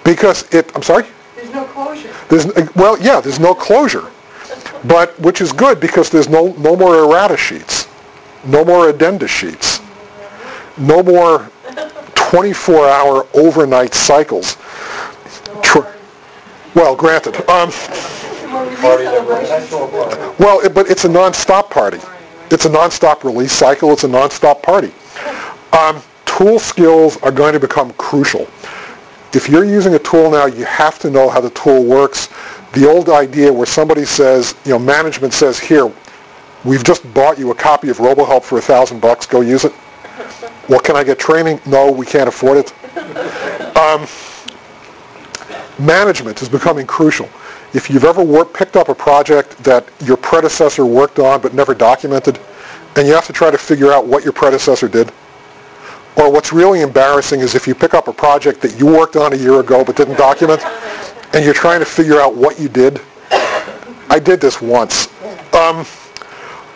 Because it, I'm sorry? There's no closure. There's, well, yeah, there's no closure. But, which is good because there's no, no more errata sheets. No more addenda sheets. No more 24-hour overnight cycles. Well, granted. Um, well, it, but it's a non-stop party. It's a non-stop release cycle. It's a non-stop party. Um, tool skills are going to become crucial. If you're using a tool now, you have to know how the tool works. The old idea where somebody says, you know, management says, here, we've just bought you a copy of RoboHelp for a thousand bucks, go use it. Well, can I get training? No, we can't afford it. Um, management is becoming crucial. If you've ever worked, picked up a project that your predecessor worked on but never documented, and you have to try to figure out what your predecessor did, or what's really embarrassing is if you pick up a project that you worked on a year ago but didn't document, and you're trying to figure out what you did. I did this once. Um,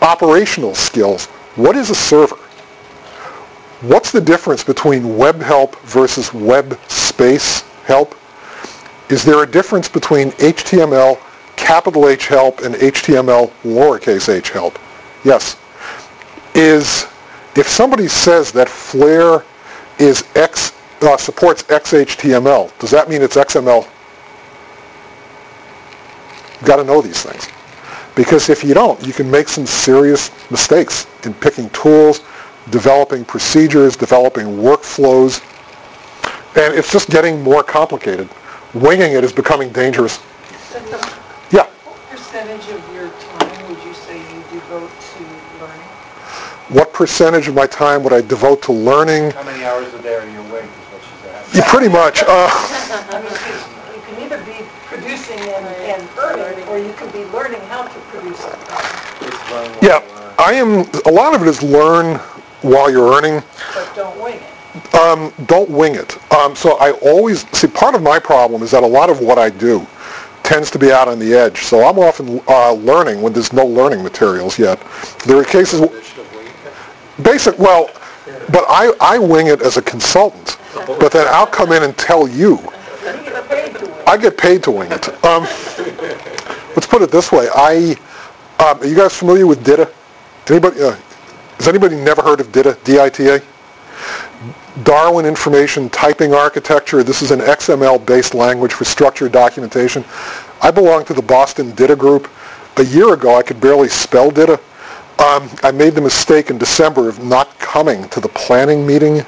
operational skills. What is a server? What's the difference between web help versus web space help? Is there a difference between HTML capital H help and HTML lowercase h help? Yes. Is if somebody says that Flare is X uh, supports XHTML, does that mean it's XML? You've got to know these things. Because if you don't, you can make some serious mistakes in picking tools, developing procedures, developing workflows, and it's just getting more complicated. Winging it is becoming dangerous. Yeah. What percentage of your time would you say you devote to learning? What percentage of my time would I devote to learning? How many hours a day are you awake is what she's asking. Yeah, pretty much. Uh, I mean, 'cause you can either be producing and, and earning, or you can be learning how to produce something, It's learn what yeah, you learn. I am. A lot of it is learn while you're earning. but don't wing it. Um, don't wing it. Um, so I always see. Part of my problem is that a lot of what I do tends to be out on the edge. So I'm often uh, learning when there's no learning materials yet. There are cases. Basic. Well, but I I wing it as a consultant. But then I'll come in and tell you. I get paid to wing it. Um, let's put it this way. I um, are you guys familiar with DITA? Anybody? Uh, has anybody never heard of DITA? D-I-T-A? Darwin Information Typing Architecture. This is an XML-based language for structured documentation. I belong to the Boston DITA group. A year ago, I could barely spell DITA. Um, I made the mistake in December of not coming to the planning meeting,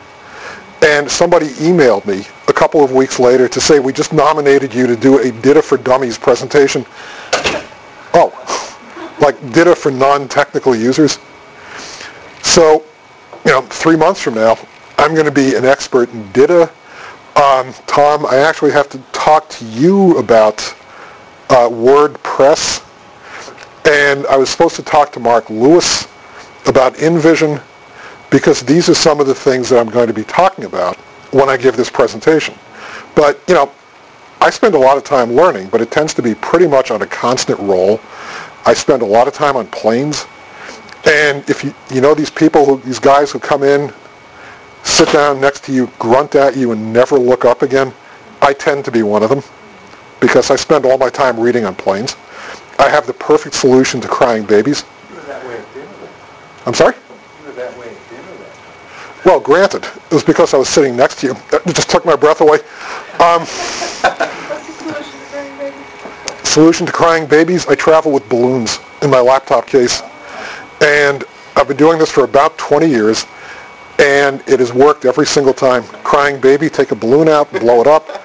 and somebody emailed me a couple of weeks later to say, we just nominated you to do a DITA for Dummies presentation. Oh, like DITA for non-technical users? So, you know, three months from now, I'm going to be an expert in DITA. Um, Tom, I actually have to talk to you about uh, WordPress. And I was supposed to talk to Mark Lewis about InVision. because these are some of the things that I'm going to be talking about when I give this presentation. But, you know, I spend a lot of time learning, but it tends to be pretty much on a constant roll. I spend a lot of time on planes. And if you, you know these people, who, these guys who come in, sit down next to you, grunt at you, and never look up again, I tend to be one of them because I spend all my time reading on planes. I have the perfect solution to crying babies. I'm sorry? Well, granted, it was because I was sitting next to you. It just took my breath away. Um, solution to crying babies? solution to crying babies, I travel with balloons in my laptop case. And I've been doing this for about 20 years, and it has worked every single time. Crying baby, take a balloon out, blow it up,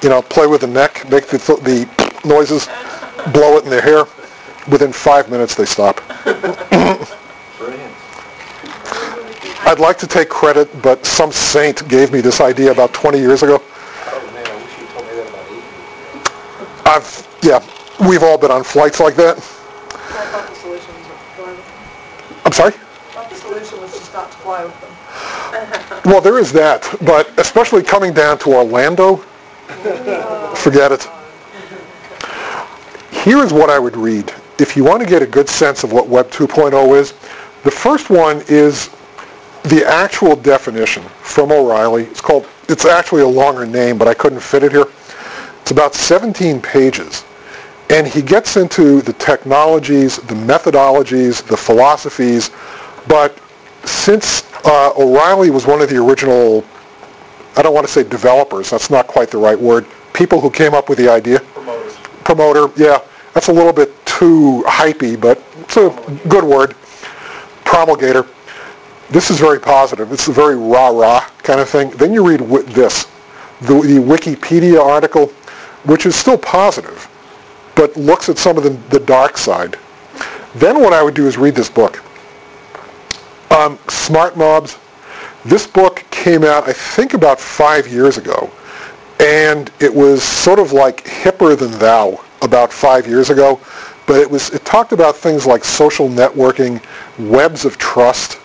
you know, play with the neck, make the, the noises, blow it in their hair. Within five minutes, they stop. Brilliant. I'd like to take credit, but some saint gave me this idea about 20 years ago. Oh man, I wish you told me that about eight I've, yeah, we've all been on flights like that. I thought the solution was not to fly with them. I'm sorry? I thought solution was just not fly with them. Well, there is that, but especially coming down to Orlando, forget it. Here is what I would read. If you want to get a good sense of what Web 2.0 is, the first one is the actual definition from O'Reilly. It's called, it's actually a longer name, but I couldn't fit it here. It's about 17 pages. And he gets into the technologies, the methodologies, the philosophies, but since uh, O'Reilly was one of the original, I don't want to say developers, that's not quite the right word, people who came up with the idea. Promoters. Promoter, yeah, that's a little bit too hypey, but it's a good word. Promulgator. This is very positive. It's a very rah-rah kind of thing. Then you read this, the, the Wikipedia article, which is still positive, but looks at some of the, the dark side. Then what I would do is read this book. Um, Smart Mobs. This book came out, I think, about five years ago, and it was sort of like hipper than thou about five years ago. But it was it talked about things like social networking, webs of trust,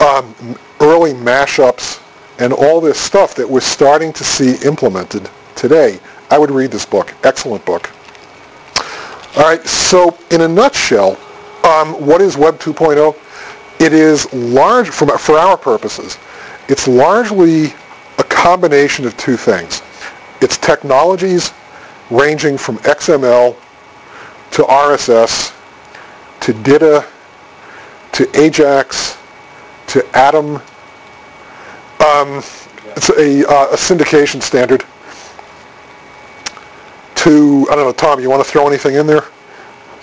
um, early mashups, and all this stuff that we're starting to see implemented today. I would read this book. Excellent book. All right. So in a nutshell, um, what is Web 2.0? It is large, for, for our purposes, it's largely a combination of two things. It's technologies ranging from XML to RSS to DITA to AJAX to Atom. Um, it's a, uh, a syndication standard. To, I don't know, Tom, you want to throw anything in there?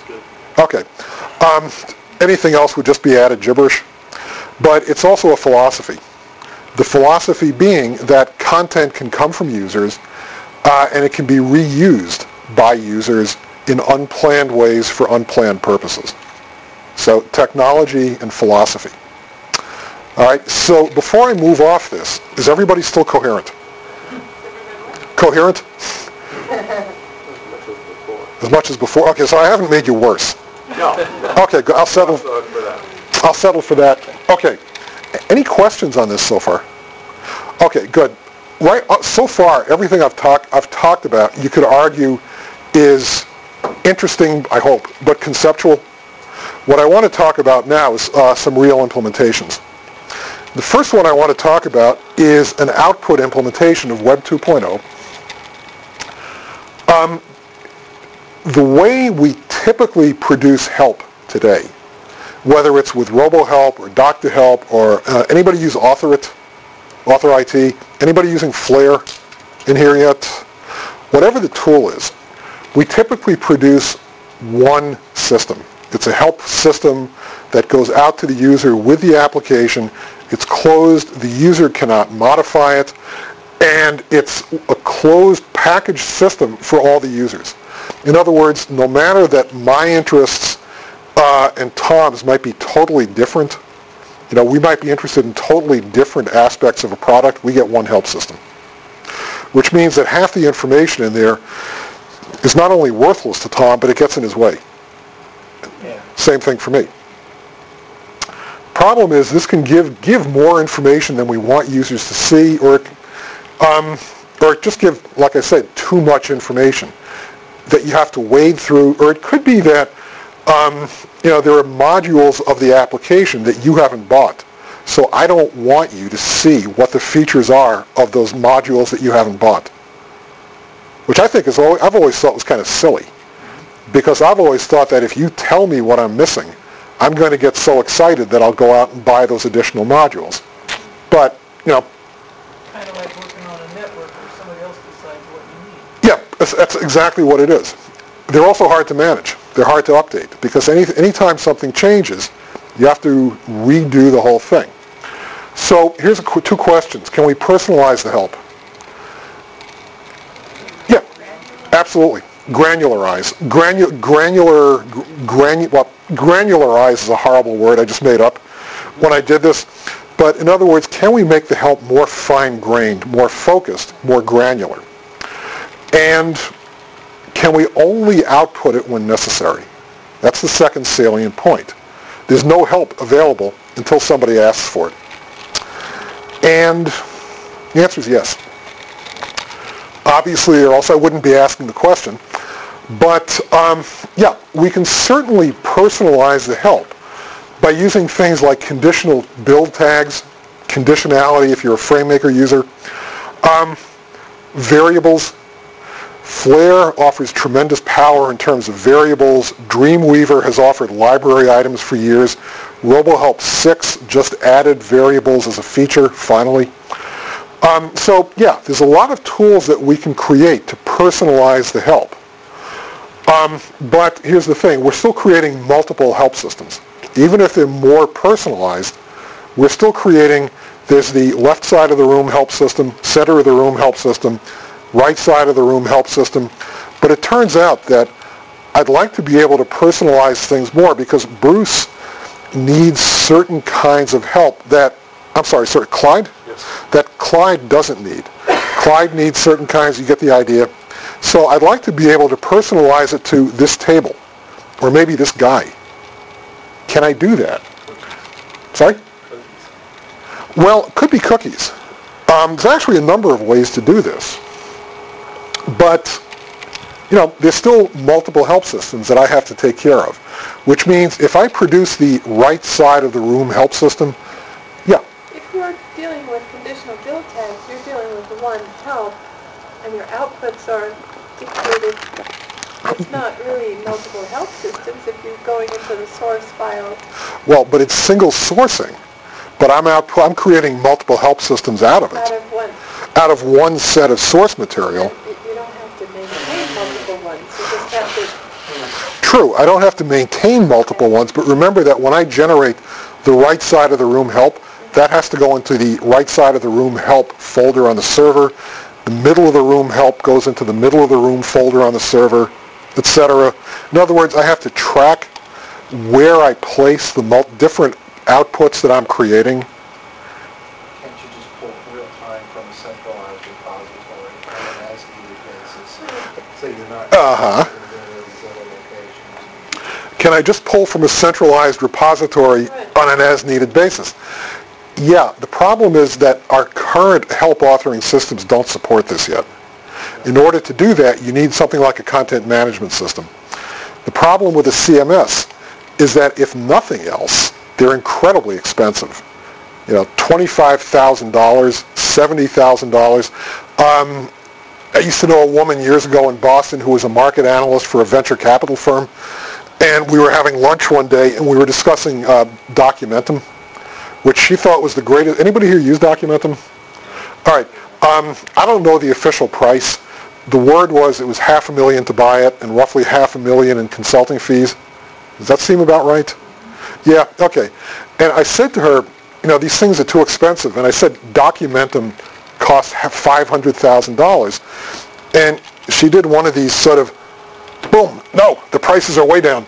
Good. Okay. Um, anything else would just be added gibberish. But it's also a philosophy. The philosophy being that content can come from users uh, and it can be reused by users in unplanned ways for unplanned purposes. So technology and philosophy. All right, so before I move off this, is everybody still coherent? Coherent? As much as before? Okay, so I haven't made you worse. No. Okay. I'll settle. So for that. I'll settle for that. Okay. Any questions on this so far? Okay, good. Right. uh, So far, everything I've talked I've talked about, you could argue, is interesting. I hope, but conceptual. What I want to talk about now is uh, some real implementations. The first one I want to talk about is an output implementation of Web 2.0. Um, the way we typically produce help today, whether it's with RoboHelp or Doc-To-Help or uh, anybody use AuthorIt, Author IT, anybody using Flare in here yet? Whatever the tool is, we typically produce one system. It's a help system that goes out to the user with the application. It's closed. The user cannot modify it. And it's a closed package system for all the users. In other words, no matter that my interests uh, and Tom's might be totally different, you know, we might be interested in totally different aspects of a product, we get one help system. Which means that half the information in there is not only worthless to Tom, but it gets in his way. Yeah. Same thing for me. problem is this can give give more information than we want users to see, or um, or just give, like I said, too much information that you have to wade through, or it could be that um, you know there are modules of the application that you haven't bought. So I don't want you to see what the features are of those modules that you haven't bought, which I think is always, I've always thought was kind of silly, because I've always thought that if you tell me what I'm missing, I'm going to get so excited that I'll go out and buy those additional modules. But you know, Kind of like working on a network where somebody else decides what you need. Yeah, that's, that's exactly what it is. They're also hard to manage. They're hard to update because any anytime something changes, you have to redo the whole thing. So here's qu- two questions. Can we personalize the help? Yeah, absolutely. Granularize. Granu- granular, granu- well, granularize is a horrible word I just made up when I did this. But in other words, can we make the help more fine-grained, more focused, more granular? And can we only output it when necessary? That's the second salient point. There's no help available until somebody asks for it. And the answer is yes. Obviously, or else I wouldn't be asking the question. But um, yeah, we can certainly personalize the help by using things like conditional build tags, conditionality if you're a FrameMaker user, um, variables. Flare offers tremendous power in terms of variables. Dreamweaver has offered library items for years. RoboHelp 6 just added variables as a feature, finally. Um, so yeah, there's a lot of tools that we can create to personalize the help. Um, but here's the thing, we're still creating multiple help systems. Even if they're more personalized, we're still creating, there's the left side of the room help system, center of the room help system, right side of the room help system. But it turns out that I'd like to be able to personalize things more because Bruce needs certain kinds of help that, I'm sorry, sorry, Clyde? Yes. That Clyde doesn't need. Clyde needs certain kinds, you get the idea. So I'd like to be able to personalize it to this table, or maybe this guy. Can I do that? Sorry? Well, it could be cookies. Um, there's actually a number of ways to do this. But, you know, there's still multiple help systems that I have to take care of, which means if I produce the right side of the room help system, yeah, If you're dealing with conditional build tags, you're dealing with the one help, and your outputs are dictated. It's not really multiple help systems if you're going into the source file. well, but it's single sourcing. But I'm out, I'm creating multiple help systems out of out it, of one. out of one set of source material. You you don't have to maintain multiple ones, you just have to, True, I don't have to maintain multiple ones, but remember that when I generate the right side of the room help, that has to go into the right side of the room help folder on the server. The middle of the room help goes into the middle of the room folder on the server, etc. In other words, I have to track where I place the mul- different outputs that I'm creating. Can't you just pull real time from a centralized repository on an as-needed basis? So you're not Uh-huh. going to these other locations. Can I just pull from a centralized repository on an as-needed basis? Yeah, the problem is that our current help authoring systems don't support this yet. In order to do that, you need something like a content management system. The problem with a CMS is that if nothing else, they're incredibly expensive. You know, $25,000, $70,000. Um, I used to know a woman years ago in Boston who was a market analyst for a venture capital firm, and we were having lunch one day, and we were discussing uh, Documentum, which she thought was the greatest. Anybody here use Documentum? All right. Um, I don't know the official price. The word was it was half a million to buy it, and roughly half a million in consulting fees. Does that seem about right? Yeah. Okay. And I said to her, you know, these things are too expensive, and I said Documentum costs five hundred thousand dollars, and she did one of these sort of, boom, no, the prices are way down,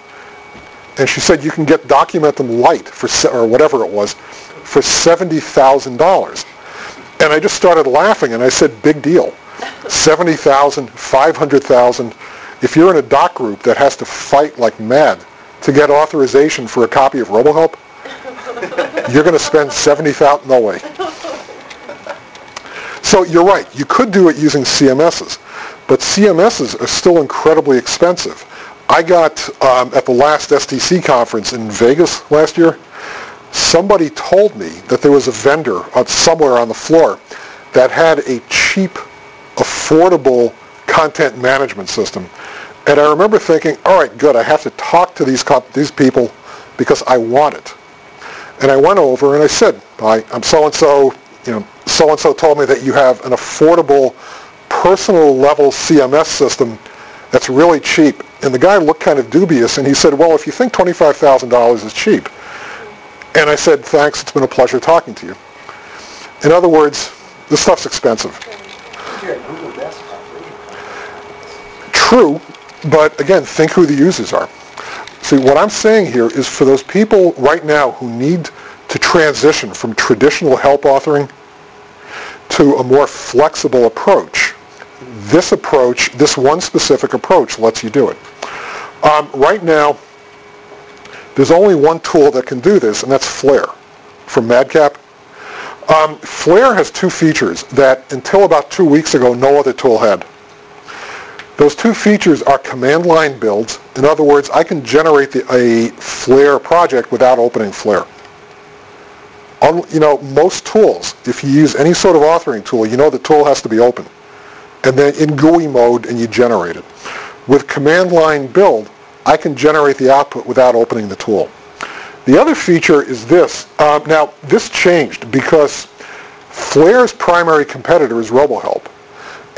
and she said you can get Documentum Lite for or whatever it was, for seventy thousand dollars, and I just started laughing, and I said, big deal, seventy thousand, five hundred thousand. If you're in a doc group that has to fight like mad to get authorization for a copy of RoboHelp, You're going to spend 70,000, no way. So you're right, you could do it using CMSs, but CMSs are still incredibly expensive. I got, um, at the last STC conference in Vegas last year, somebody told me that there was a vendor somewhere on the floor that had a cheap, affordable content management system. And I remember thinking, all right, good, I have to talk to these, comp- these people because I want it. And I went over and I said, Hi, I'm so-and-so, you know, so-and-so told me that you have an affordable, personal level CMS system that's really cheap. And the guy looked kind of dubious and he said, well, if you think $25,000 is cheap. And I said, thanks, it's been a pleasure talking to you. In other words, this stuff's expensive. True, but again, think who the users are. See, what I'm saying here is for those people right now who need to transition from traditional help authoring to a more flexible approach, this approach, this one specific approach lets you do it. Um, right now, there's only one tool that can do this, and that's Flare from MadCap. Um, Flare has two features that until about two weeks ago no other tool had. Those two features are command line builds. In other words, I can generate the, a Flare project without opening Flare. On, you know, most tools, if you use any sort of authoring tool, you know the tool has to be open. And then in GUI mode, and you generate it. With command line build, I can generate the output without opening the tool. The other feature is this. Um, now, this changed because Flare's primary competitor is RoboHelp.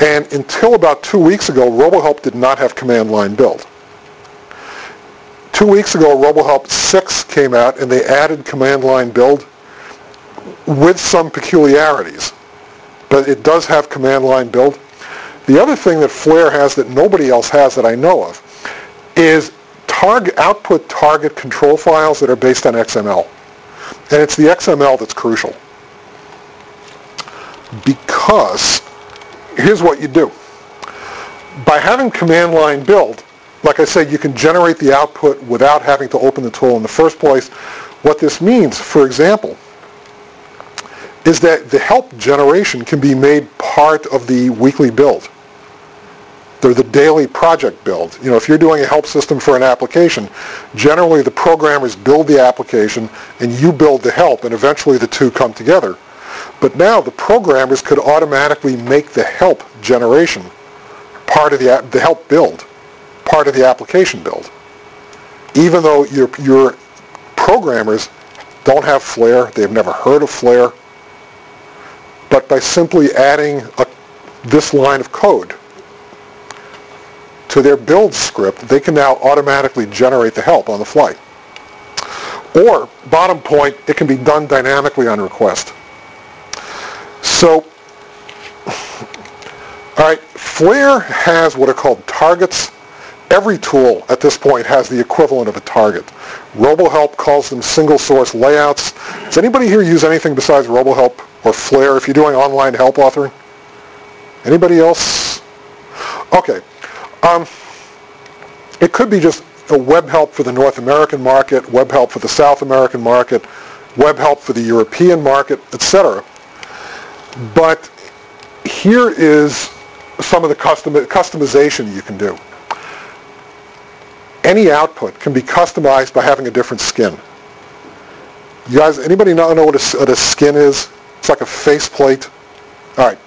And until about two weeks ago, RoboHelp did not have command line build. Two weeks ago, RoboHelp 6 came out and they added command line build with some peculiarities. But it does have command line build. The other thing that Flare has that nobody else has that I know of is target, output target control files that are based on XML. And it's the XML that's crucial. Because here's what you do. By having command line build, like I said, you can generate the output without having to open the tool in the first place. What this means, for example, is that the help generation can be made part of the weekly build. They're the daily project build. You know, if you're doing a help system for an application, generally the programmers build the application and you build the help and eventually the two come together. But now the programmers could automatically make the help generation part of the, the help build, part of the application build. Even though your, your programmers don't have Flare, they've never heard of Flare, but by simply adding a, this line of code to their build script, they can now automatically generate the help on the fly. Or, bottom point, it can be done dynamically on request. So, all right, Flare has what are called targets. Every tool at this point has the equivalent of a target. RoboHelp calls them single source layouts. Does anybody here use anything besides RoboHelp or Flare if you're doing online help authoring? Anybody else? Okay. Um, it could be just a web help for the North American market, web help for the South American market, web help for the European market, etc. But here is some of the custom, customization you can do. Any output can be customized by having a different skin. You guys, anybody know what a, what a skin is? It's like a faceplate. All right.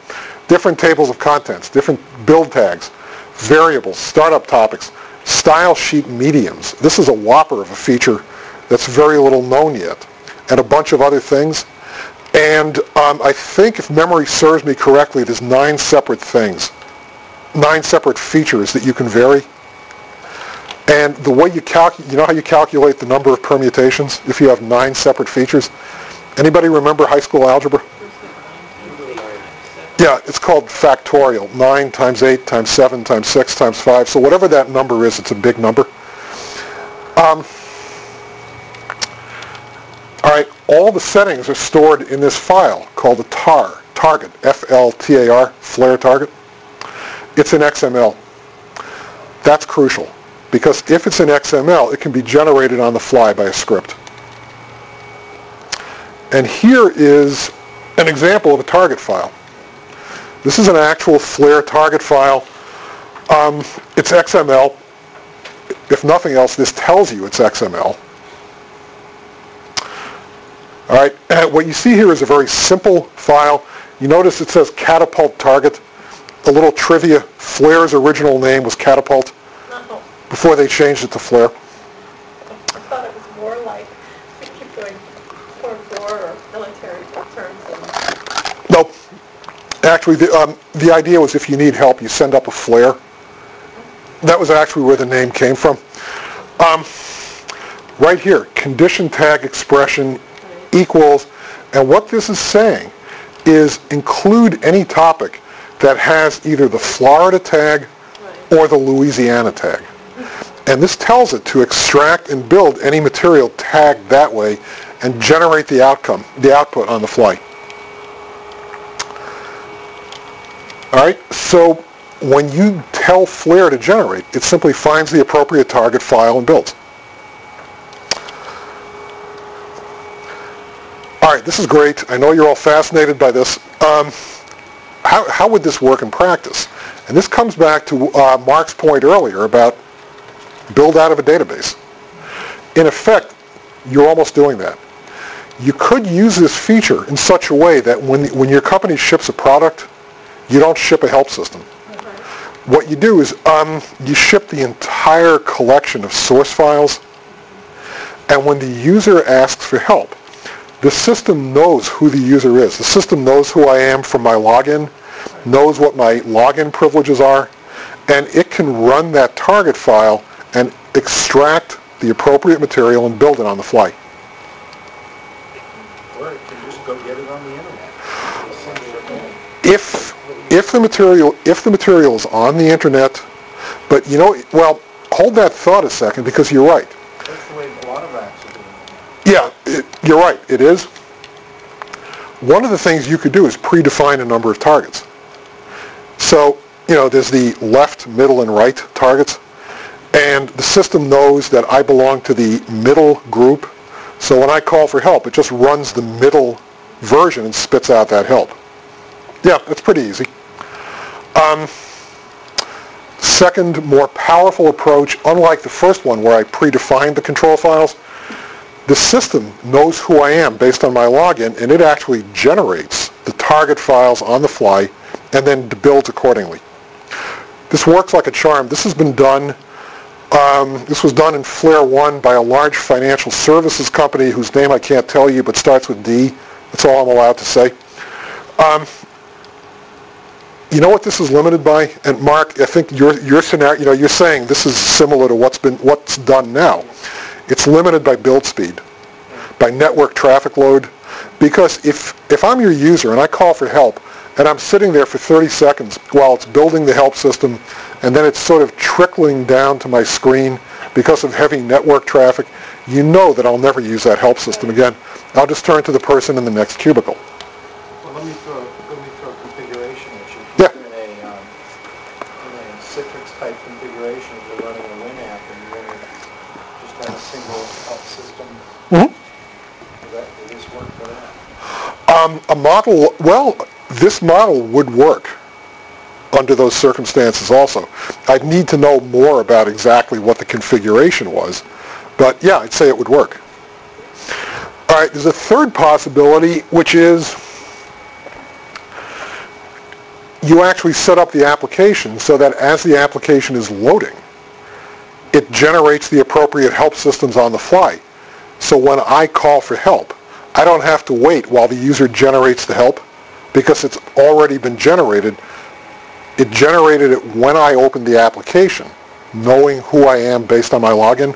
Different tables of contents, different build tags, variables, startup topics, style sheet mediums. This is a whopper of a feature that's very little known yet, and a bunch of other things. And um, I think, if memory serves me correctly, there's nine separate things, nine separate features that you can vary. And the way you calculate, you know how you calculate the number of permutations if you have nine separate features? Anybody remember high school algebra? Yeah, it's called factorial. 9 times 8 times 7 times 6 times 5. So whatever that number is, it's a big number. Um, all right, all the settings are stored in this file called the tar, target, F-L-T-A-R, flare target. It's in XML. That's crucial because if it's in XML, it can be generated on the fly by a script. And here is an example of a target file. This is an actual Flare target file. Um, it's XML. If nothing else, this tells you it's XML. All right, and what you see here is a very simple file. You notice it says Catapult Target. A little trivia, Flare's original name was Catapult before they changed it to Flare. I thought it was more like, we keep doing four four or military terms and Nope. Actually, the, um, the idea was if you need help, you send up a flare. That was actually where the name came from. Um, right here, condition tag expression equals, and what this is saying is include any topic that has either the Florida tag or the Louisiana tag. And this tells it to extract and build any material tagged that way and generate the outcome, the output on the fly. All right, so when you tell Flare to generate, it simply finds the appropriate target file and builds. All right, this is great. I know you're all fascinated by this. Um, how, how would this work in practice? And this comes back to uh, Mark's point earlier about build out of a database. In effect, you're almost doing that. You could use this feature in such a way that when, when your company ships a product, you don't ship a help system. What you do is um, you ship the entire collection of source files, and when the user asks for help, the system knows who the user is. The system knows who I am from my login, knows what my login privileges are, and it can run that target file and extract the appropriate material and build it on the fly. Or it can just go get it on the internet. Just send it a mail. if if the material if the material is on the internet, but you know, well, hold that thought a second because you're right. That's the way a lot of apps are doing it. Yeah, it, you're right. It is. One of the things you could do is predefine a number of targets. So, you know, there's the left, middle, and right targets. And the system knows that I belong to the middle group. So when I call for help, it just runs the middle version and spits out that help. Yeah, it's pretty easy. Um, second, more powerful approach, unlike the first one where I predefined the control files, the system knows who I am based on my login, and it actually generates the target files on the fly and then builds accordingly. This works like a charm. This has been done, um, this was done in Flare 1 by a large financial services company whose name I can't tell you but starts with D. That's all I'm allowed to say. Um, you know what this is limited by? And Mark, I think your, your scenario, you know, you're saying this is similar to what's been, what's done now. It's limited by build speed, by network traffic load. Because if, if I'm your user and I call for help and I'm sitting there for 30 seconds while it's building the help system and then it's sort of trickling down to my screen because of heavy network traffic, you know that I'll never use that help system again. I'll just turn to the person in the next cubicle. Well, let me throw, let me throw a configuration at you. Yeah. If you're in a, um, in a Citrix type configuration, if you're running a Win app and you want to just have a single help system, Mhm. does that, does this work for that? Um, a model, well, this model would work under those circumstances also. I'd need to know more about exactly what the configuration was, but yeah, I'd say it would work. All right, there's a third possibility, which is you actually set up the application so that as the application is loading, it generates the appropriate help systems on the fly. So when I call for help, I don't have to wait while the user generates the help because it's already been generated. It generated it when I opened the application, knowing who I am based on my login.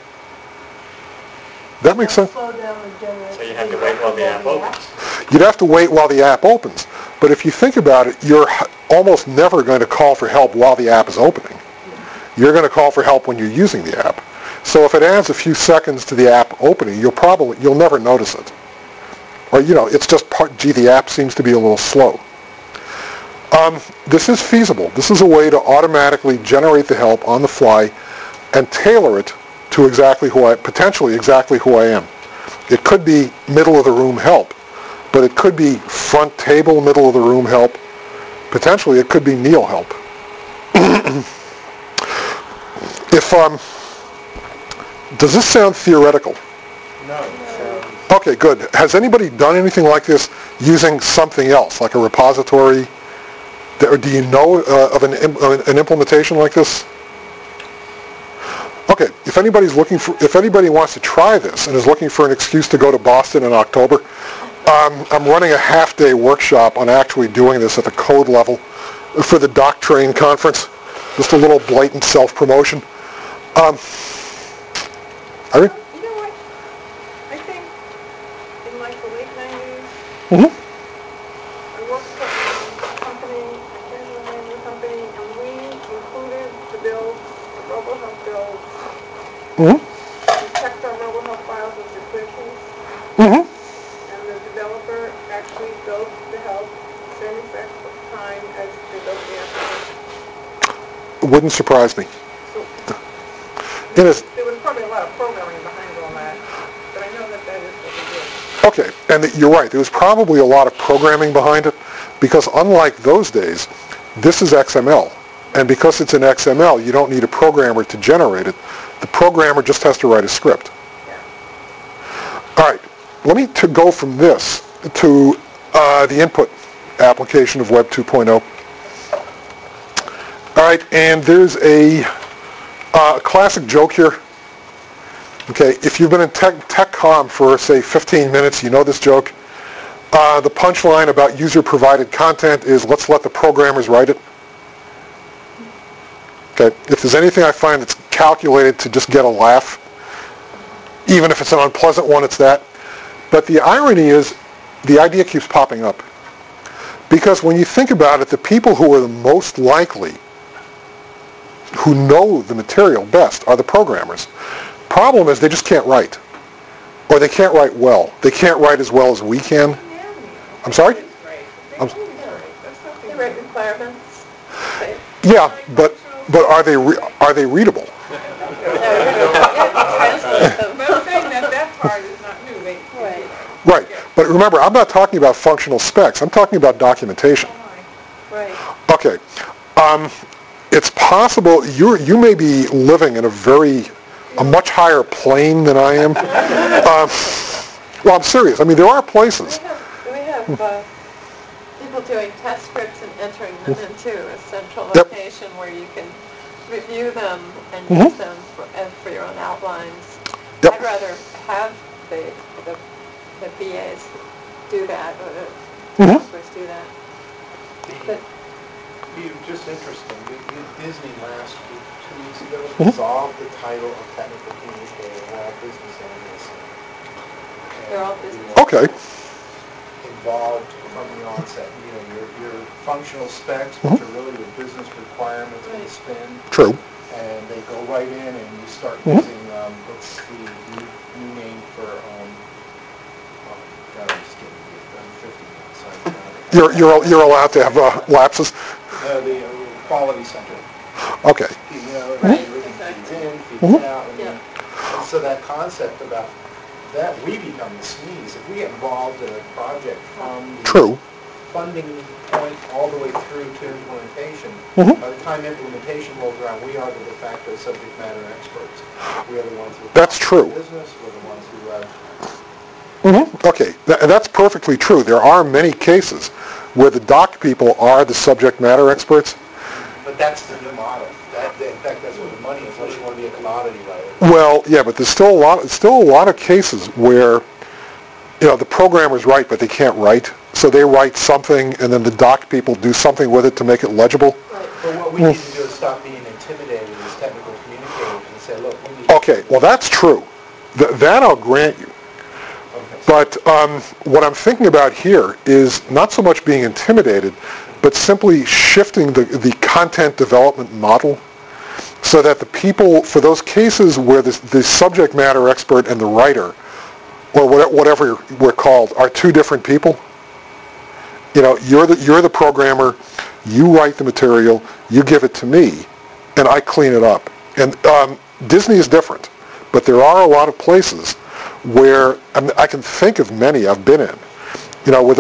That makes sense? Slow down and generate. So you have to wait while the app opens. You'd have to wait while the app opens. But if you think about it, you're almost never going to call for help while the app is opening. You're going to call for help when you're using the app. So if it adds a few seconds to the app opening, you'll probably, you'll never notice it. Or, you know, it's just part, gee, the app seems to be a little slow. Um, this is feasible. This is a way to automatically generate the help on the fly and tailor it to exactly who I, potentially exactly who I am. It could be middle of the room help, but it could be front table, middle of the room help. Potentially, it could be Neil help. if um, does this sound theoretical? No, Okay, good. Has anybody done anything like this using something else, like a repository? Or do you know uh, of an, uh, an implementation like this? Okay, if anybody's looking for, if anybody wants to try this and is looking for an excuse to go to Boston in October, um, I'm running a half-day workshop on actually doing this at the code level for the DocTrain conference. Just a little blatant self-promotion. Um, Irene? You know what? I think in like the late nineties, Mm-hmm. I worked for a company, I can't remember the name of the company, and we included the bills, the RoboHelp bills. Mm-hmm. We checked our RoboHelp files with the clinicians, Mm-hmm. and the developer actually built the help, same exact time as they built the application. Wouldn't surprise me. So there was probably a lot of programming behind all that, but I know that that is what we did. Okay, and you're right, there was probably a lot of programming behind it, because unlike those days, this is XML. And because it's an XML, you don't need a programmer to generate it. The programmer just has to write a script. All right, let me to go from this to uh, the input application of Web 2.0. All right, and there's a uh, classic joke here. Okay, if you've been in tech, tech TechCom for, say, 15 minutes, you know this joke. Uh, the punchline about user-provided content is, let's let the programmers write it. Okay, if there's anything I find that's calculated to just get a laugh, even if it's an unpleasant one, it's that. But the irony is, the idea keeps popping up. Because when you think about it, the people who are the most likely, who know the material best, are the programmers. Problem is, they just can't write. Or they can't write well. They can't write as well as we can. I'm sorry? I'm- Yeah, but, but are they, re- are they readable? Right. But remember, I'm not talking about functional specs. I'm talking about documentation. Okay. Um, it's possible you you may be living in a very a much higher plane than I am. um, well, I'm serious. I mean, there are places. We have, we have uh, people doing test scripts and entering them into a central Yep. location where you can review them and Mhm. use them for, and for your own outlines. Yep. I'd rather have the, the, the BAs do that, or the Mhm. developers do that. But you, just interesting, you- you- Disney last week, two weeks ago, Mhm. dissolved the title of technical communicator, we're all business analysts. They're all business Okay. Involved from the onset, you know, your, your functional specs, which Mhm. are really the business requirements of the spin, True. and they go right in and you start Mhm. using, um, what's the new, new name for, um, oh, God, I'm just kidding, I'm fifty now, so I don't know. You're you're you're allowed to have uh, lapses. No, the uh, quality center. Okay. You know, Right, everything feeds exactly. in, feeds Mhm. Yeah. so that concept about that, we become the SMEs. If we get involved in a project from the True. funding point all the way through to implementation, Mhm. by the time implementation rolls around, we are the de facto subject matter experts. We are the ones who. That's true. Business, we're the ones who, uh, hmm Okay. Th- that's perfectly true. There are many cases where the doc people are the subject matter experts. But that's the new model. That, in fact, that's where the money is, unless you want to be a commodity writer. Well, yeah, but there's still a lot, still a lot of cases where, you know, the programmer's write, but they can't write. So they write something, and then the doc people do something with it to make it legible. But what we need to do is stop being intimidated as technical communicators and say, look, we need. Okay, well, that's true. Th- that I'll grant you. Okay. But um, what I'm thinking about here is not so much being intimidated, but simply shifting the, the content development model so that the people, for those cases where the, the subject matter expert and the writer, or what- whatever we're called, are two different people, you know, you're the, you're the programmer, you write the material, you give it to me, and I clean it up. And um, Disney is different, but there are a lot of places where I, mean, I can think of many I've been in you know, where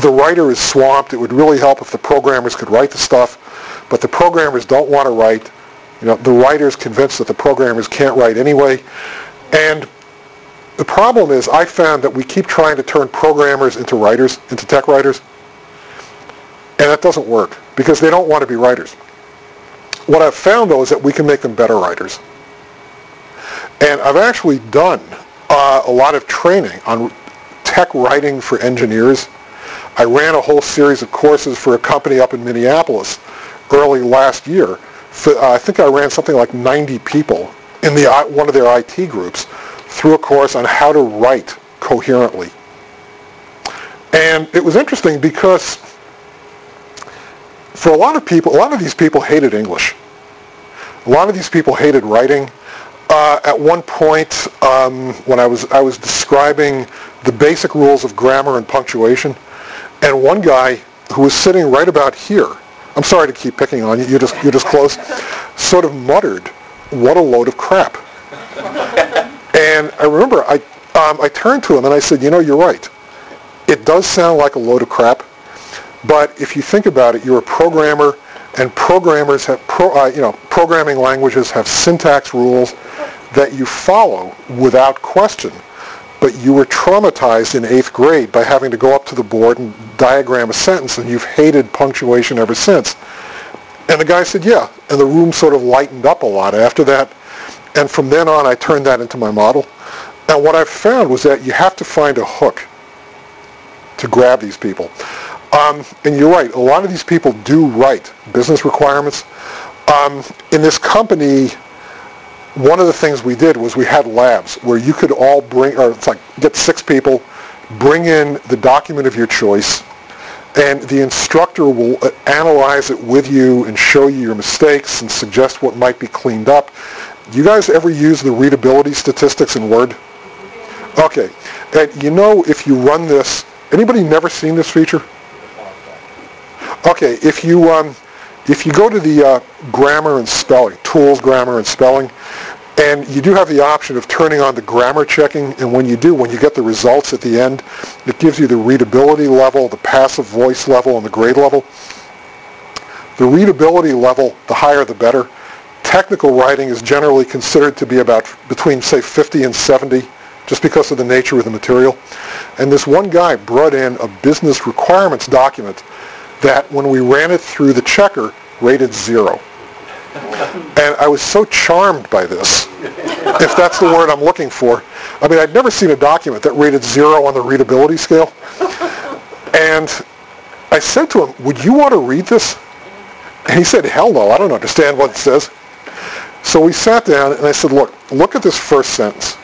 the, writer is swamped. It would really help if the programmers could write the stuff, but the programmers don't want to write. You know, the writer's convinced that the programmers can't write anyway. And the problem is I found that we keep trying to turn programmers into writers, into tech writers, and that doesn't work because they don't want to be writers. What I've found, though, is that we can make them better writers. And I've actually done uh, a lot of training on tech writing for engineers. I ran a whole series of courses for a company up in Minneapolis early last year. Uh, I think I ran something like 90 people in the, one of their IT groups through a course on how to write coherently. And it was interesting because for a lot of people, a lot of these people hated English. A lot of these people hated writing. Uh, at one point, um, when I was I was describing the basic rules of grammar and punctuation, and one guy who was sitting right about here, I'm sorry to keep picking on you, you're just you're just close, sort of muttered, "What a load of crap." and I remember I um, I turned to him and I said, "You know, you're right. It does sound like a load of crap." But if you think about it, you're a programmer, and programmers have, pro, uh, you know, programming languages have syntax rules that you follow without question. But you were traumatized in eighth grade by having to go up to the board and diagram a sentence, and you've hated punctuation ever since. And the guy said, yeah. And the room sort of lightened up a lot after that. And from then on, I turned that into my model. And what I found was that you have to find a hook to grab these people. Um, and you're right, a lot of these people do write business requirements. Um, in this company, one of the things we did was we had labs where you could all bring, or it's like get six people, bring in the document of your choice, and the instructor will uh, analyze it with you and show you your mistakes and suggest what might be cleaned up. You guys ever use the readability statistics in Word? Okay. And you know if you run this, anybody never seen this feature? Okay, if you um, if you go to the uh, grammar and spelling, tools, grammar and spelling, and you do have the option of turning on the grammar checking, and when you do, when you get the results at the end, it gives you the readability level, the passive voice level, and the grade level. The readability level, the higher the better. Technical writing is generally considered to be about between, say, 50 and 70, just because of the nature of the material. And this one guy brought in a business requirements document that when we ran it through the checker, rated zero. And I was so charmed by this, if that's the word I'm looking for. I mean, I'd never seen a document that rated zero on the readability scale. And I said to him, would you want to read this? And he said, hell no, I don't understand what it says. So we sat down and I said, look, look at this first sentence.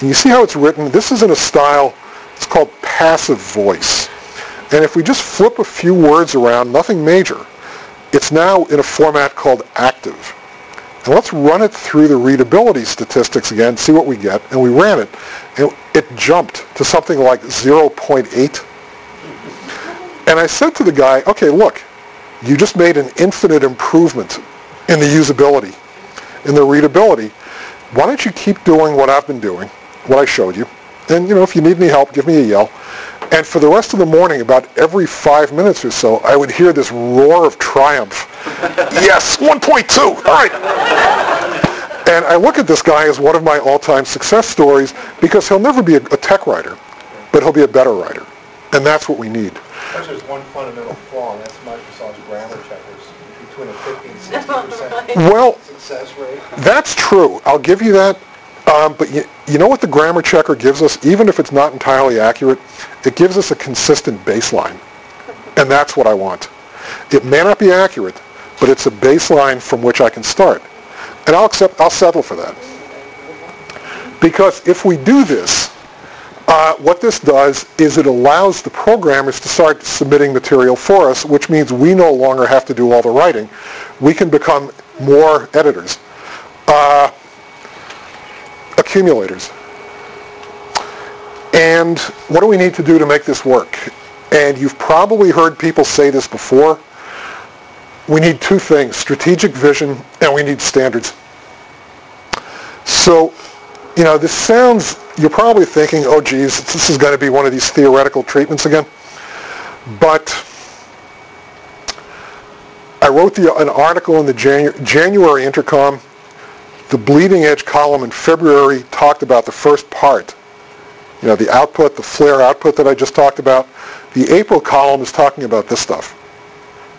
And you see how it's written? This is in a style, it's called passive voice. And if we just flip a few words around, nothing major, it's now in a format called active. And let's run it through the readability statistics again, see what we get. And we ran it, and it jumped to something like 0.8. And I said to the guy, okay, look, you just made an infinite improvement in the usability, in the readability. Why don't you keep doing what I've been doing, what I showed you? And, you know, if you need any help, give me a yell. And for the rest of the morning, about every five minutes or so, I would hear this roar of triumph. yes, 1.2. All right. And I look at this guy as one of my all-time success stories because he'll never be a, a tech writer, but he'll be a better writer. And that's what we need. There's one fundamental flaw, and that's Microsoft's grammar checkers, between a 50 and 60% Well, success rate. that's true. I'll give you that. Um, but you, you know what the grammar checker gives us, even if it's not entirely accurate? It gives us a consistent baseline. And that's what I want. It may not be accurate, but it's a baseline from which I can start. And I'll accept, I'll settle for that. Because if we do this, uh, what this does is it allows the programmers to start submitting material for us, which means we no longer have to do all the writing. We can become more editors. Uh, accumulators. And what do we need to do to make this work? And you've probably heard people say this before. We need two things, strategic vision and we need standards. So you know, this sounds, you're probably thinking, oh geez, this is going to be one of these theoretical treatments again. But I wrote the, an article in the Janu- January Intercom. The bleeding edge column in February talked about the first part. You know, the output, the flare output that I just talked about. The April column is talking about this stuff.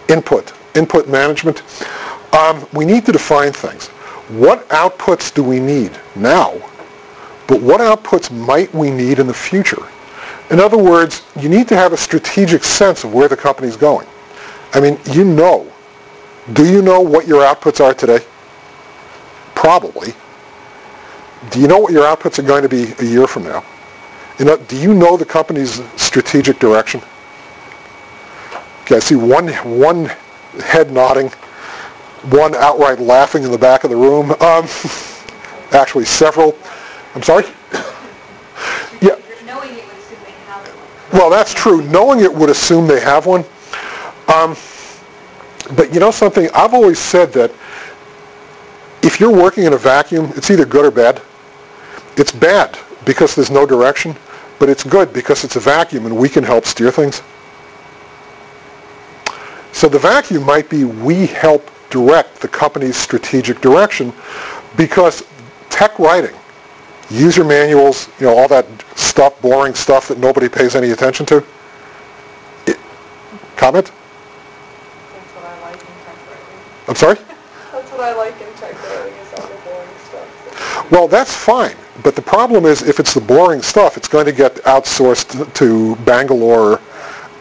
Input, input management. Um, we need to define things. What outputs do we need now? But what outputs might we need in the future? In other words, you need to have a strategic sense of where the company's going. I mean, you know. Do you know what your outputs are today? Probably. Do you know what your outputs are going to be a year from now? You know, do you know the company's strategic direction? Okay, I see one, one head nodding, one outright laughing in the back of the room. Um, actually, several. I'm sorry? Yeah. Knowing it would assume they have one. Well, that's true. Knowing it would assume they have one. Um, but you know something? I've always said that if you're working in a vacuum, it's either good or bad. It's bad because there's no direction, but it's good because it's a vacuum and we can help steer things. So the vacuum might be we help direct the company's strategic direction because tech writing, user manuals, you know, all that stuff, boring stuff that nobody pays any attention to. It, comment? That's what I like in tech writing. I'm sorry? That's what I like in tech writing, is all the boring stuff. Well, that's fine. But the problem is if it's the boring stuff, it's going to get outsourced to Bangalore.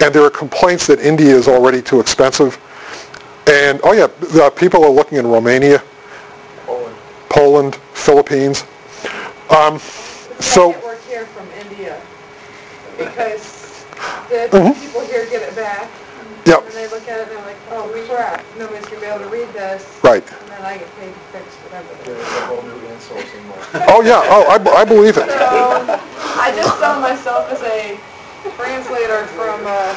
And there are complaints that India is already too expensive. And, oh yeah, the people are looking in Romania, Poland. Poland, Philippines. Um, so, work here from India, because the Mhm. people here get it back, Yep. and they look at it and they're like, oh crap, nobody's gonna be able to read this. right. And then I get paid to fix whatever There's it a whole new insourcing market. Oh yeah, oh, I, b- I believe it. So, I just saw myself as a translator from, uh,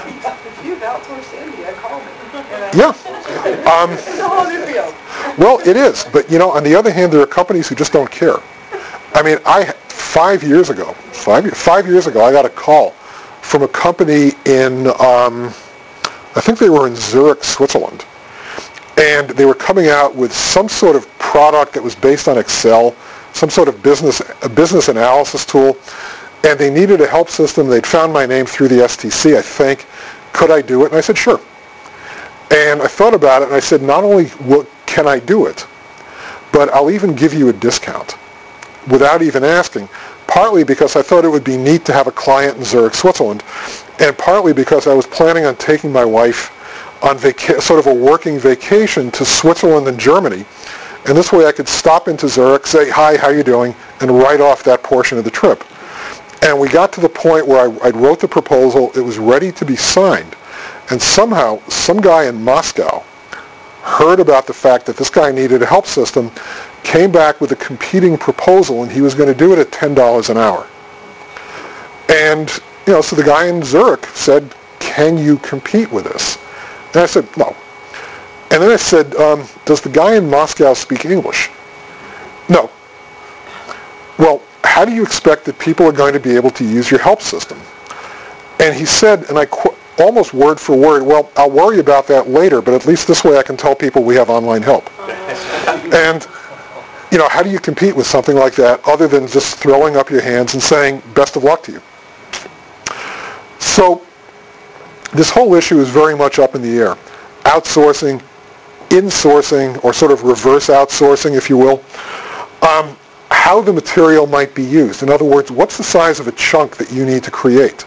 if you've outsourced to India, call me. you know? Yeah. Um, It's a whole new field. Well, it is, but you know, on the other hand, there are companies who just don't care. I mean, I five years ago, five ye- five years ago, I got a call from a company in, um, I think they were in Zurich, Switzerland, and they were coming out with some sort of product that was based on Excel, some sort of business a business analysis tool, and they needed a help system. They'd found my name through the STC, I think. Could I do it? And I said, sure. And I thought about it, and I said, not only will, can I do it, but I'll even give you a discount without even asking, partly because I thought it would be neat to have a client in Zurich, Switzerland, and partly because I was planning on taking my wife on vaca- sort of a working vacation to Switzerland and Germany. And this way I could stop into Zurich, say, hi, how you doing, and write off that portion of the trip. And we got to the point where I, I wrote the proposal. It was ready to be signed. And somehow, some guy in Moscow heard about the fact that this guy needed a help system, came back with a competing proposal, and he was going to do it at $10 an hour. And, you know, so the guy in Zurich said, can you compete with this? And I said, no. And then I said, um, does the guy in Moscow speak English? No. Well, how do you expect that people are going to be able to use your help system? And he said, and I qu- almost word for word, well, I'll worry about that later, but at least this way I can tell people we have online help. and, you know, how do you compete with something like that other than just throwing up your hands and saying, best of luck to you? So this whole issue is very much up in the air. Outsourcing, insourcing, or sort of reverse outsourcing, if you will. Um, how the material might be used. In other words, what's the size of a chunk that you need to create?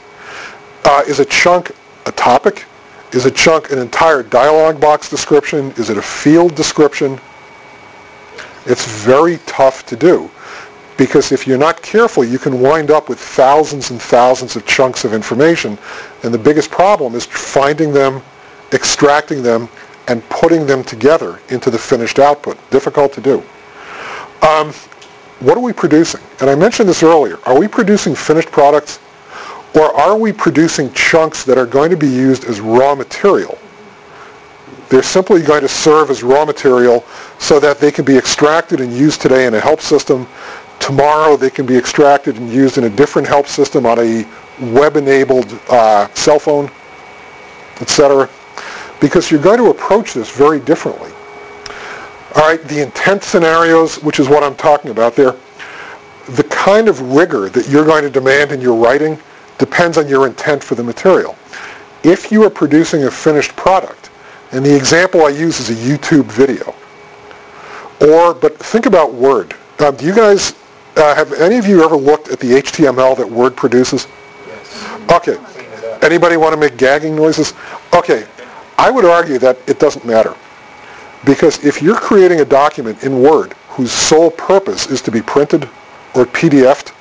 Uh, is a chunk a topic? Is a chunk an entire dialog box description? Is it a field description? It's very tough to do because if you're not careful, you can wind up with thousands and thousands of chunks of information. And the biggest problem is finding them, extracting them, and putting them together into the finished output. Difficult to do. Um, what are we producing? And I mentioned this earlier. Are we producing finished products or are we producing chunks that are going to be used as raw material? They're simply going to serve as raw material so that they can be extracted and used today in a help system Tomorrow they can be extracted and used in a different help system on a web-enabled uh, cell phone, etc. Because you're going to approach this very differently. All right, the intent scenarios, which is what I'm talking about there, the kind of rigor that you're going to demand in your writing depends on your intent for the material. If you are producing a finished product, and the example I use is a YouTube video, or, but think about Word. Do you guys, uh, have any of you ever looked at the HTML that Word produces? Yes. Okay. Anybody want to make gagging noises? Okay. I would argue that it doesn't matter. Because if you're creating a document in Word whose sole purpose is to be printed or PDF'd,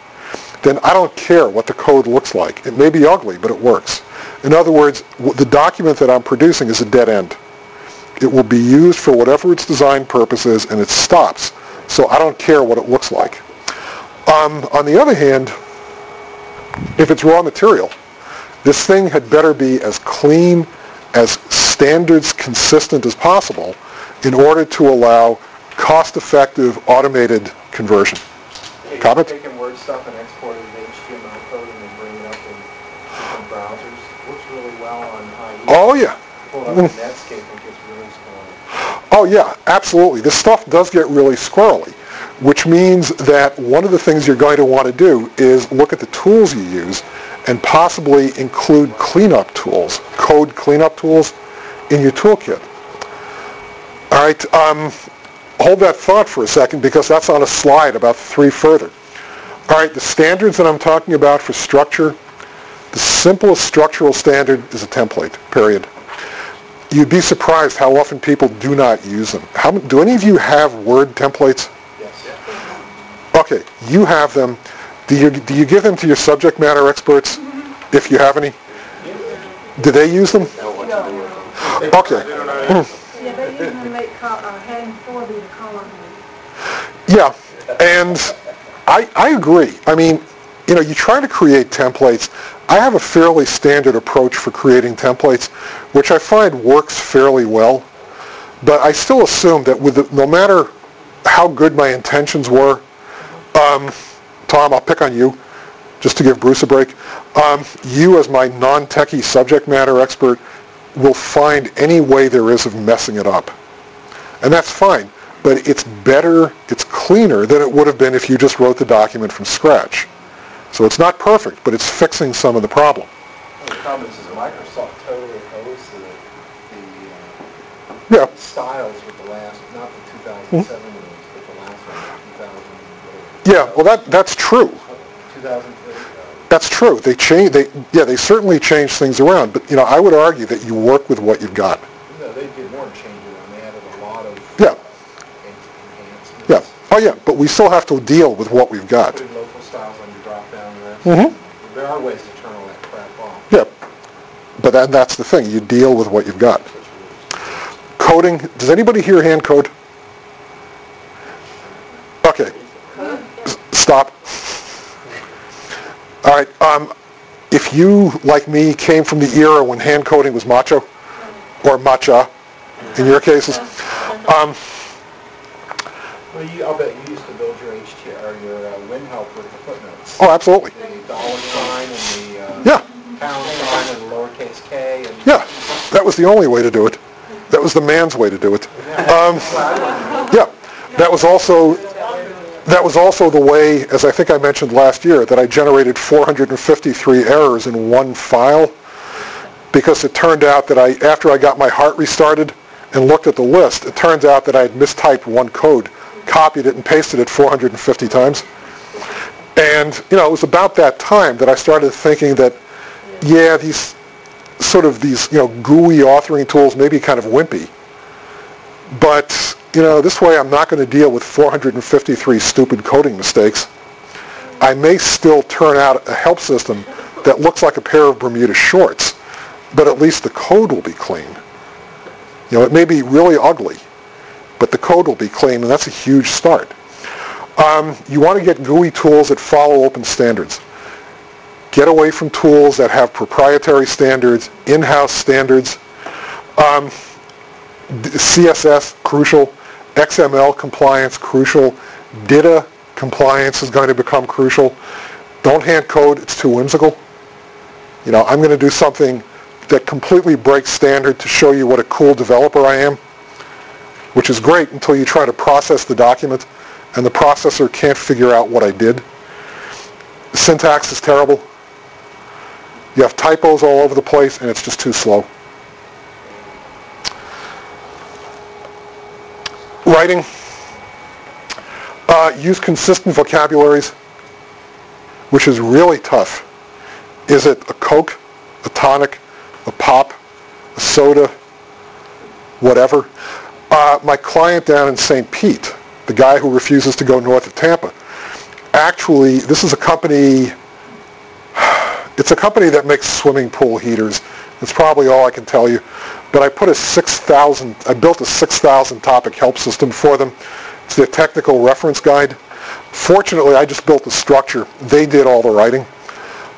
then I don't care what the code looks like. It may be ugly, but it works. In other words, the document that I'm producing is a dead end. It will be used for whatever its design purpose is, and it stops. So I don't care what it looks like. Um, on the other hand, if it's raw material, this thing had better be as clean, as standards consistent as possible in order to allow cost-effective automated conversion. Comment? Taking Word stuff and exporting the HTML code and then bringing it up in different browsers works really well on IE. Oh yeah. Pull up in Netscape and gets really squirrely. Oh yeah, absolutely. This stuff does get really squirrely, which means that one of the things you're going to want to do is look at the tools you use and possibly include cleanup tools, code cleanup tools in your toolkit. All right, um, hold that thought for a second because that's on a slide about three further. All right, the standards that I'm talking about for structure, the simplest structural standard is a template, period. You'd be surprised how often people do not use them. How, do any of you have Word templates? Okay, you have them. Do you, do you give them to your subject matter experts, if you have any? Do they use them? Okay. Yeah, they the. Yeah, and I, I agree. I mean, you know, you try to create templates. I have a fairly standard approach for creating templates, which I find works fairly well. But I still assume that with the, no matter how good my intentions were, um, Tom, I'll pick on you, just to give Bruce a break. Um, you, as my non-techie subject matter expert, will find any way there is of messing it up. And that's fine. But it's better, it's cleaner than it would have been if you just wrote the document from scratch. So it's not perfect, but it's fixing some of the problem. The comments is Microsoft totally opposed to the, the Yeah, uh, styles with the last, not the 2007 ones, but the last one, 2000, yeah. Well, that that's true. 2000, That's true. They change. They yeah. They certainly change things around. But you know, I would argue that you work with what you've got. no, they did more changes and they added a lot of Yeah, enhancements. yeah. Oh yeah. But we still have to deal with what we've got. Local styles on your drop-down list. Mhm. There are ways to turn all that crap off. Yeah. But that, that's the thing. You deal with what you've got. Coding. Does anybody here hand code? Okay. Stop. All right. Um, if you, like me, came from the era when hand coding was macho, or matcha, in your cases, um, Well, you, I'll bet you used to build your HT, or your uh, WinHelp with the footnotes. oh, absolutely. The dollar sign and the uh, Yeah. pound sign and the lowercase k and... Yeah. That was the only way to do it. That was the man's way to do it. Um, yeah. That was also that was also the way, as I think I mentioned last year, that I generated 453 errors in one file because it turned out that I, after I got my heart restarted and looked at the list, it turns out that I had mistyped one code, copied it and pasted it 450 times. And, you know, it was about that time that I started thinking that, yeah, these sort of these, you know, GUI authoring tools may be kind of wimpy. But, you know, this way I'm not going to deal with 453 stupid coding mistakes. I may still turn out a help system that looks like a pair of Bermuda shorts, but at least the code will be clean. You know, it may be really ugly, but the code will be clean, and that's a huge start. Um, you want to get GUI tools that follow open standards. Get away from tools that have proprietary standards, in-house standards. Um, CSS, crucial. XML compliance, crucial. DITA compliance is going to become crucial. Don't hand code. It's too whimsical. You know, I'm going to do something that completely breaks standard to show you what a cool developer I am, which is great until you try to process the document and the processor can't figure out what I did. Syntax is terrible. You have typos all over the place and it's just too slow. Writing. Uh, use consistent vocabularies, which is really tough. Is it a Coke, a tonic, a pop, a soda, whatever? Uh, my client down in St. Pete, the guy who refuses to go north of Tampa, actually, this is a company, it's a company that makes swimming pool heaters. That's probably all I can tell you. But I put a 6,000, I built a 6,000 topic help system for them. It's their technical reference guide. Fortunately, I just built the structure. They did all the writing.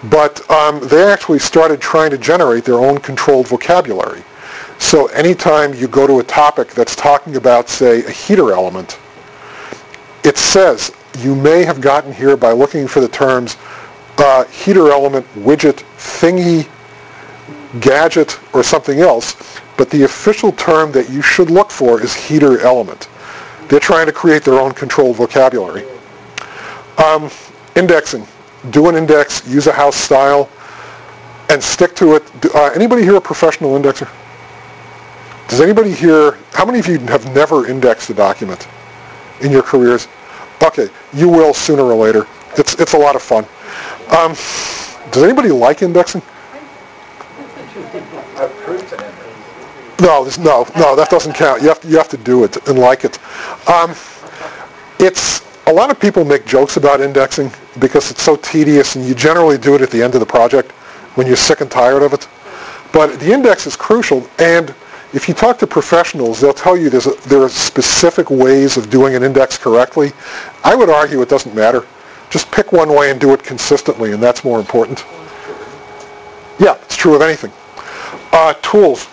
But um, they actually started trying to generate their own controlled vocabulary. So anytime you go to a topic that's talking about, say, a heater element, it says you may have gotten here by looking for the terms uh, heater element, widget, thingy, gadget, or something else, but the official term that you should look for is heater element. They're trying to create their own controlled vocabulary. Um, indexing. Do an index, use a house style, and stick to it. Uh, anybody here a professional indexer? Does anybody here, how many of you have never indexed a document in your careers? Okay, you will sooner or later. It's, it's a lot of fun. Um, does anybody like indexing? No, no, no, that doesn't count. You have to, you have to do it and like it. Um, it's a lot of people make jokes about indexing because it's so tedious, and you generally do it at the end of the project when you're sick and tired of it. But the index is crucial, and if you talk to professionals, they'll tell you there's a, there are specific ways of doing an index correctly. I would argue it doesn't matter. Just pick one way and do it consistently, and that's more important. Yeah, it's true of anything. Uh, tools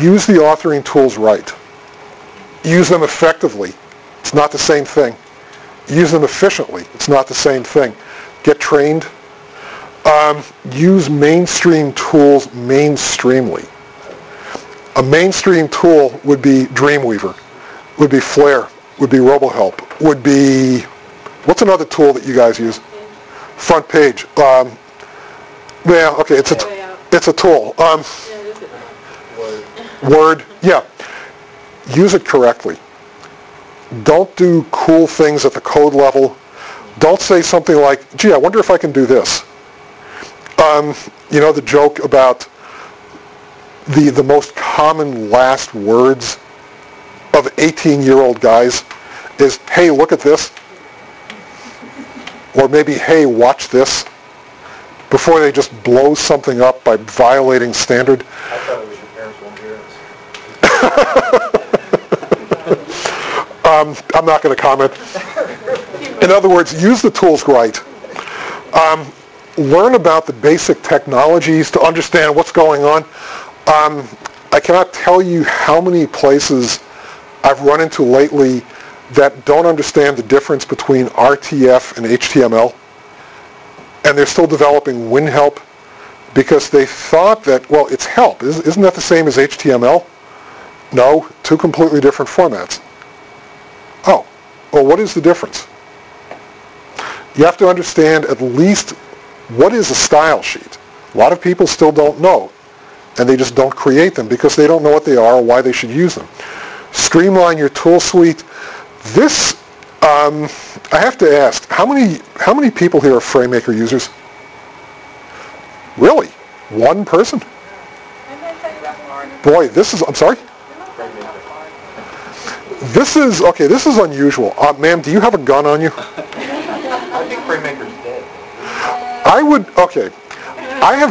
use the authoring tools right. Use them effectively. It's not the same thing. Use them efficiently. It's not the same thing. Get trained. Um, use mainstream tools mainstreamly. A mainstream tool would be Dreamweaver, would be Flare, would be RoboHelp, would be, what's another tool that you guys use? Front page. Um, yeah, okay, it's a, it's a tool. Um, Word, yeah. Use it correctly. Don't do cool things at the code level. Don't say something like, gee, I wonder if I can do this. Um, you know the joke about the, the most common last words of 18-year-old guys is, hey, look at this. Or maybe, hey, watch this. Before they just blow something up by violating standard. um, I'm not going to comment. In other words, use the tools right. Um, learn about the basic technologies to understand what's going on. Um, I cannot tell you how many places I've run into lately that don't understand the difference between RTF and HTML. And they're still developing WinHelp because they thought that, well, it's help. Isn't that the same as HTML? No, two completely different formats. Oh, well, what is the difference? You have to understand at least what is a style sheet. A lot of people still don't know, and they just don't create them because they don't know what they are or why they should use them. Streamline your tool suite. This, um, I have to ask, how many, how many people here are FrameMaker users? Really? One person? Boy, this is, I'm sorry? This is, okay, this is unusual. Uh, ma'am, do you have a gun on you? I think FrameMaker's dead. I would, okay. I have...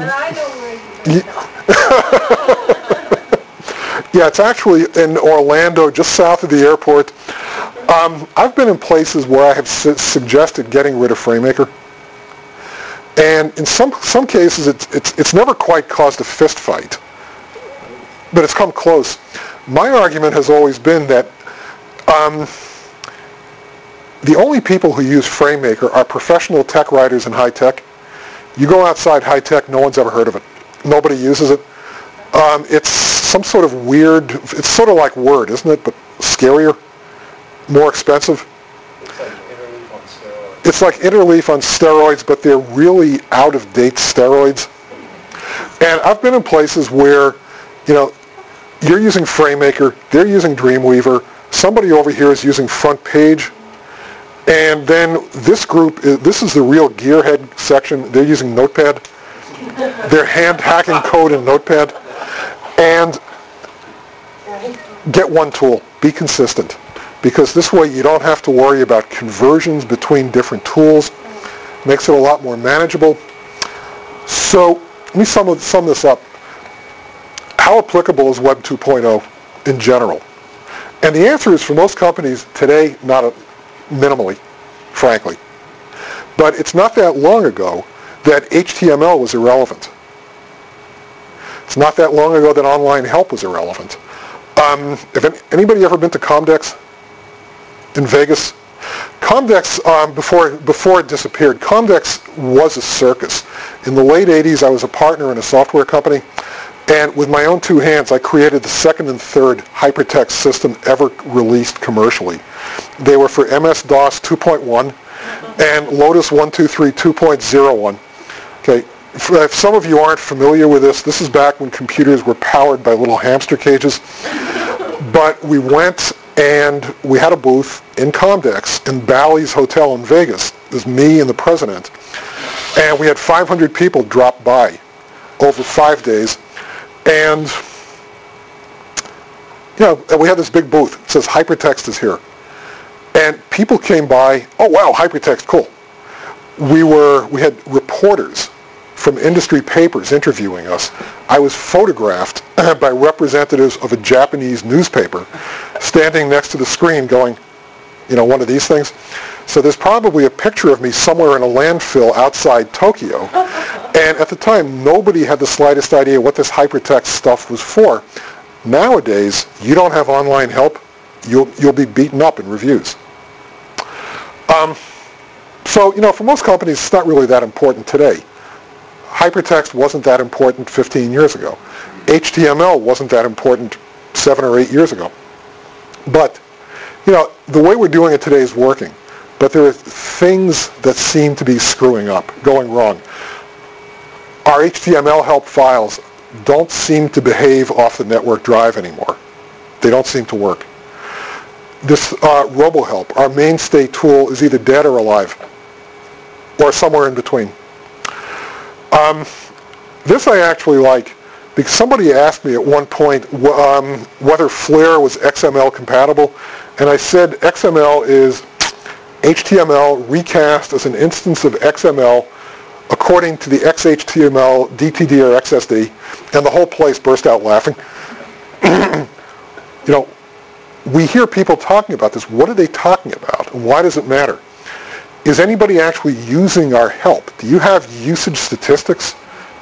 yeah, it's actually in Orlando, just south of the airport. Um, I've been in places where I have su- suggested getting rid of FrameMaker. And in some, some cases, it's, it's, it's never quite caused a fist fight. But it's come close. My argument has always been that um, the only people who use FrameMaker are professional tech writers in high tech. You go outside high tech, no one's ever heard of it. Nobody uses it. Um, it's some sort of weird, it's sort of like Word, isn't it? But scarier, more expensive. It's like Interleaf on steroids. It's like Interleaf on steroids, but they're really out-of-date steroids. And I've been in places where, you know, you're using FrameMaker, they're using Dreamweaver, somebody over here is using Front Page, and then this group, this is the real gearhead section, they're using Notepad. They're hand hacking code in Notepad. And get one tool. Be consistent. Because this way you don't have to worry about conversions between different tools. Makes it a lot more manageable. So let me sum, sum this up. How applicable is Web 2.0 in general? And the answer is for most companies today, not a, minimally, frankly. But it's not that long ago that HTML was irrelevant. It's not that long ago that online help was irrelevant. Um, if anybody ever been to Comdex in Vegas? Comdex, um, before, before it disappeared, Comdex was a circus. In the late 80s, I was a partner in a software company, and with my own two hands, I created the second and third hypertext system ever released commercially. They were for MS-DOS 2.1 and Lotus 123 2.01. Okay, if some of you aren't familiar with this, this is back when computers were powered by little hamster cages. But we went and we had a booth in Comdex in Bally's Hotel in Vegas. It was me and the president. And we had 500 people drop by over five days. And, you know, and we had this big booth. It says hypertext is here. And people came by, oh wow, hypertext, cool. We were, we had reporters from industry papers interviewing us. I was photographed by representatives of a Japanese newspaper standing next to the screen going, you know, one of these things. So there's probably a picture of me somewhere in a landfill outside Tokyo. And at the time, nobody had the slightest idea what this hypertext stuff was for. Nowadays, you don't have online help, you'll, you'll be beaten up in reviews. Um, so, you know, for most companies, it's not really that important today. Hypertext wasn't that important 15 years ago. HTML wasn't that important seven or eight years ago. But, you know, the way we're doing it today is working. But there are things that seem to be screwing up, going wrong. Our HTML help files don't seem to behave off the network drive anymore. They don't seem to work. This uh, RoboHelp, our mainstay tool, is either dead or alive, or somewhere in between. Um, this I actually like because somebody asked me at one point um, whether Flare was XML compatible, and I said XML is HTML recast as an instance of XML according to the XHTML, DTD, or XSD, and the whole place burst out laughing. you know, we hear people talking about this. What are they talking about? And why does it matter? is anybody actually using our help? Do you have usage statistics?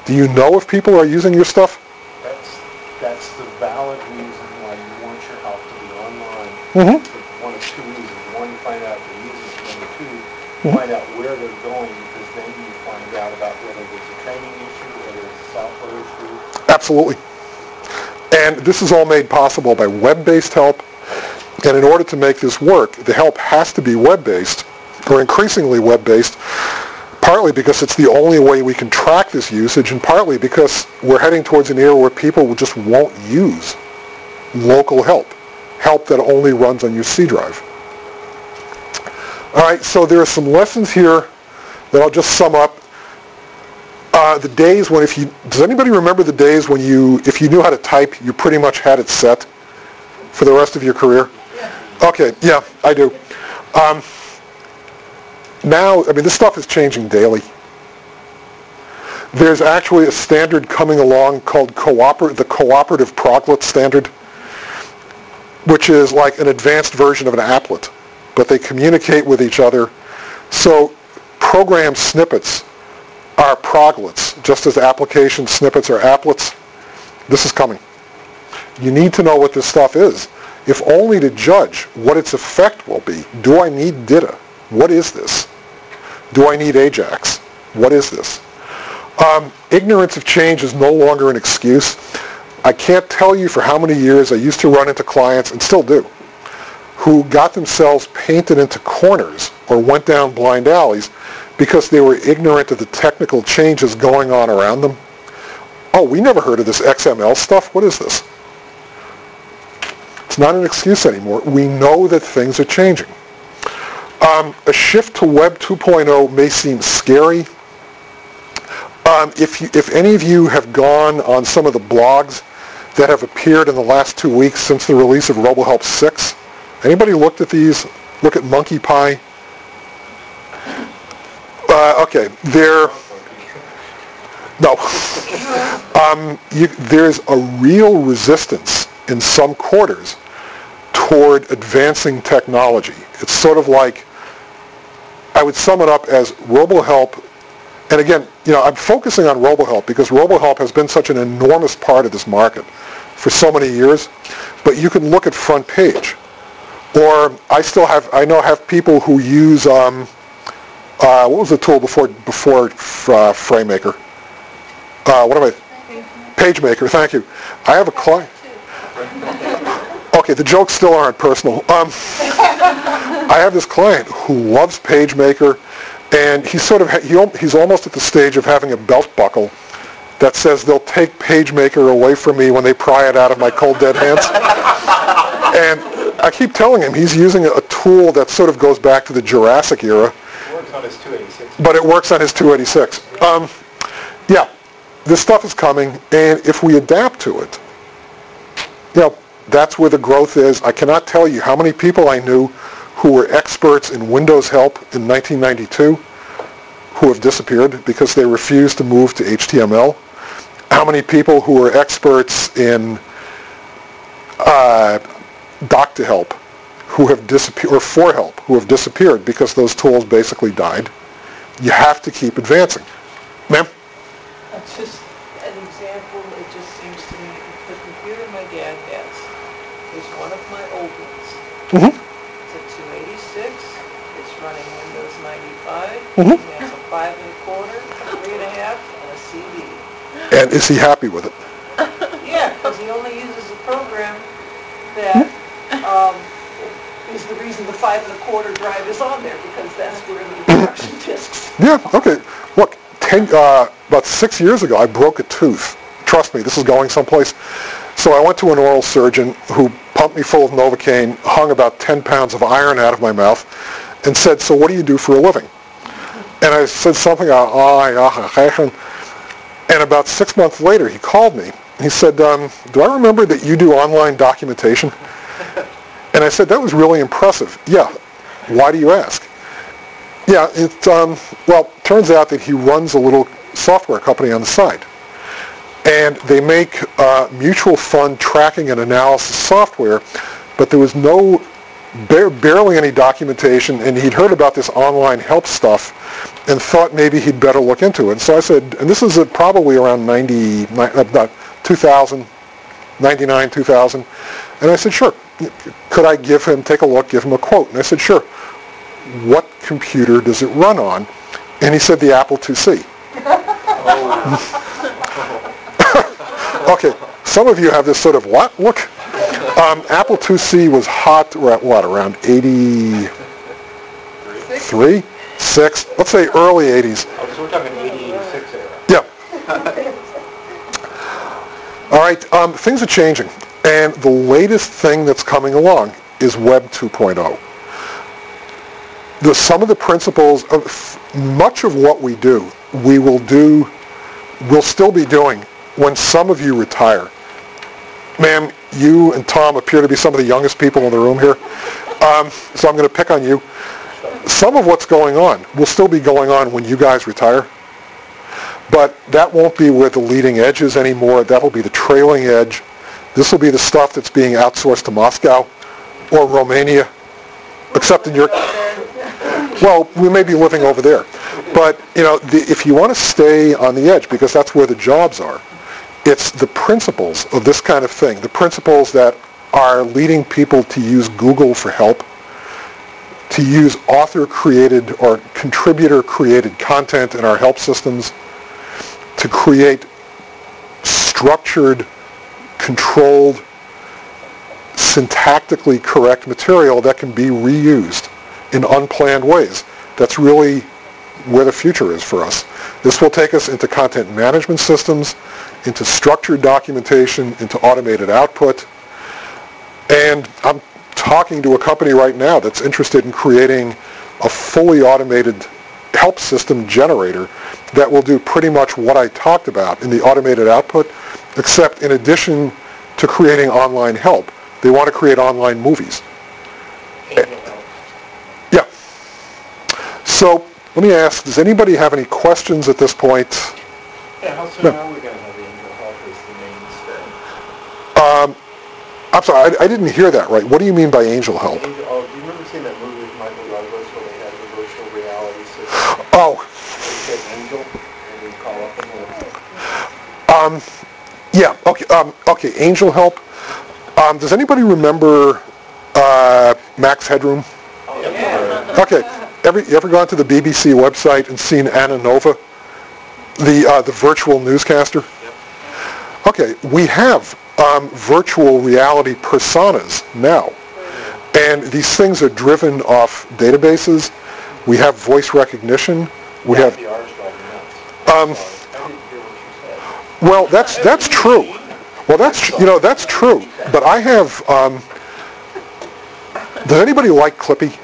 Do you know if people are using your stuff? That's, that's the valid reason why you want your help to be online. Mm-hmm. For one of two reasons. One, to find out the users. Number two, Mm-hmm. Find out where they're going because then you find out about whether there's a training issue, whether it's a software issue. Absolutely. And this is all made possible by web-based help. And in order to make this work, the help has to be web-based or increasingly web-based, partly because it's the only way we can track this usage, and partly because we're heading towards an era where people just won't use local help, help that only runs on your C drive. All right, so there are some lessons here that I'll just sum up. Uh, the days when if you, does anybody remember the days when you, if you knew how to type, you pretty much had it set for the rest of your career? Okay, yeah, I do. Um, now, I mean, this stuff is changing daily. There's actually a standard coming along called cooper- the Cooperative Proglet Standard, which is like an advanced version of an applet, but they communicate with each other. So program snippets are proglets, just as application snippets are applets. This is coming. You need to know what this stuff is, if only to judge what its effect will be. Do I need DITA? What is this? Do I need Ajax? What is this? Um, ignorance of change is no longer an excuse. I can't tell you for how many years I used to run into clients, and still do, who got themselves painted into corners or went down blind alleys because they were ignorant of the technical changes going on around them. Oh, we never heard of this XML stuff. What is this? It's not an excuse anymore. We know that things are changing. Um, a shift to Web 2.0 may seem scary. Um, if, you, if any of you have gone on some of the blogs that have appeared in the last two weeks since the release of RoboHelp 6, anybody looked at these? Look at Monkey Pie? Uh, okay, they're... No. um, you, there's a real resistance in some quarters toward advancing technology. It's sort of like, I would sum it up as RoboHelp, and again, you know, I'm focusing on RoboHelp because RoboHelp has been such an enormous part of this market for so many years, but you can look at front page. Or I still have, I know have people who use, um, uh, what was the tool before, before uh, FrameMaker? Uh, what am I? PageMaker, thank you. I have a client. Okay, the jokes still aren't personal. Um, I have this client who loves PageMaker, and he's sort of he, he's almost at the stage of having a belt buckle that says they'll take PageMaker away from me when they pry it out of my cold dead hands. and I keep telling him he's using a tool that sort of goes back to the Jurassic era. It works on his 286. But it works on his 286. Um, yeah, this stuff is coming, and if we adapt to it, you know, that's where the growth is. I cannot tell you how many people I knew who were experts in Windows Help in 1992 who have disappeared because they refused to move to HTML. How many people who were experts in uh, Doc-To-Help who have disappeared, or ForeHelp, who have disappeared because those tools basically died. You have to keep advancing. Ma'am? That's just an example, it just seems to me, the computer my dad has is one of my old ones. Mm-hmm. It's a 286, it's running Windows 95, Mhm. it has a five and a quarter, three and a half, and a CD. And is he happy with it? Yeah, because he only uses a program that um, is the reason the five and a quarter drive is on there, because that's where the instruction disks. Yeah, okay. Look, ten, uh, about six years ago, I broke a tooth. Trust me, this is going someplace. So I went to an oral surgeon who pumped me full of Novocaine, hung about 10 pounds of iron out of my mouth, and said, so what do you do for a living? And I said something, uh, "Ah, and about six months later, he called me. He said, um, do I remember that you do online documentation? And I said, that was really impressive. Yeah. Why do you ask? Yeah, it, um, well, turns out that he runs a little software company on the side. And they make uh, mutual fund tracking and analysis software, but there was no, bare, barely any documentation, and he'd heard about this online help stuff and thought maybe he'd better look into it. And so I said, and this is uh, probably around 90, uh, not 2000, 99, 2000. And I said, sure. Could I give him, take a look, give him a quote? And I said, sure. What computer does it run on? And he said, the Apple IIc. okay, some of you have this sort of what look. Um, Apple IIc was hot at what, around 83, 6, let's say early 80s. Oh, so we're talking 86 era. Yeah. All right, um, things are changing. And the latest thing that's coming along is Web 2.0. The, some of the principles of much of what we do, we will do, we'll still be doing when some of you retire. Ma'am, you and Tom appear to be some of the youngest people in the room here. Um, so I'm going to pick on you. Some of what's going on will still be going on when you guys retire. But that won't be where the leading edge is anymore. That'll be the trailing edge. This will be the stuff that's being outsourced to Moscow or Romania, except in your... Well, we may be living over there. But, you know, the, if you want to stay on the edge, because that's where the jobs are, it's the principles of this kind of thing, the principles that are leading people to use Google for help, to use author-created or contributor-created content in our help systems, to create structured, controlled, syntactically correct material that can be reused in unplanned ways. That's really where the future is for us. This will take us into content management systems, into structured documentation, into automated output. And I'm talking to a company right now that's interested in creating a fully automated help system generator that will do pretty much what I talked about in the automated output, except in addition to creating online help, they want to create online movies. Yeah. So let me ask, does anybody have any questions at this point? Yeah, how soon are we going to have Angel Help as the mainstay? Um, I'm sorry, I, I didn't hear that right. What do you mean by angel help? Angel, oh, do you remember seeing that movie with Michael Douglas where they had the virtual reality system? Oh, They said Angel, and we call up and um, yeah, okay, um, okay, angel help. Um, does anybody remember uh, Max Headroom? Oh, yeah. Okay, ever, you ever gone to the BBC website and seen Ananova, the, uh, the virtual newscaster? Okay, we have um, virtual reality personas now. And these things are driven off databases. We have voice recognition. We have, driving nuts. um, Sorry, I didn't hear what you said. Well, that's, that's true. Well, that's, you know, that's true. But I have, um, does anybody like Clippy?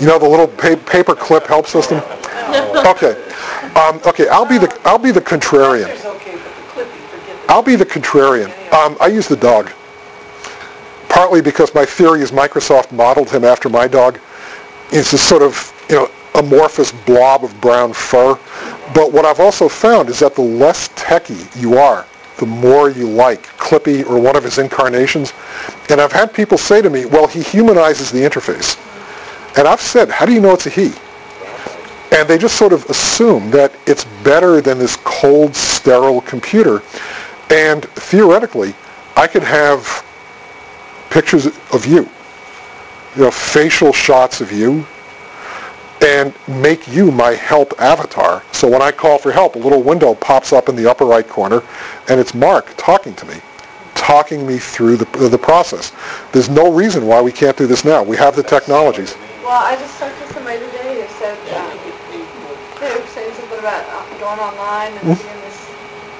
You know, the little pa- paper clip help system? Okay. Um, okay, I'll be the, I'll be the contrarian. It's okay, but the clipping, forget that. I'll be the contrarian. Um, I use the dog. Partly because my theory is Microsoft modeled him after my dog. It's this sort of, you know, amorphous blob of brown fur. But what I've also found is that the less techy you are, the more you like Clippy or one of his incarnations. And I've had people say to me, well, he humanizes the interface. And I've said, how do you know it's a he? And they just sort of assume that it's better than this cold, sterile computer. And theoretically, I could have pictures of you, you know, facial shots of you, and make you my help avatar. So when I call for help, a little window pops up in the upper right corner, and it's Mark talking to me, talking me through the, the process. There's no reason why we can't do this now. We have the technologies. Well, I just talked to somebody today who said, uh, they were saying something about uh, going online and seeing this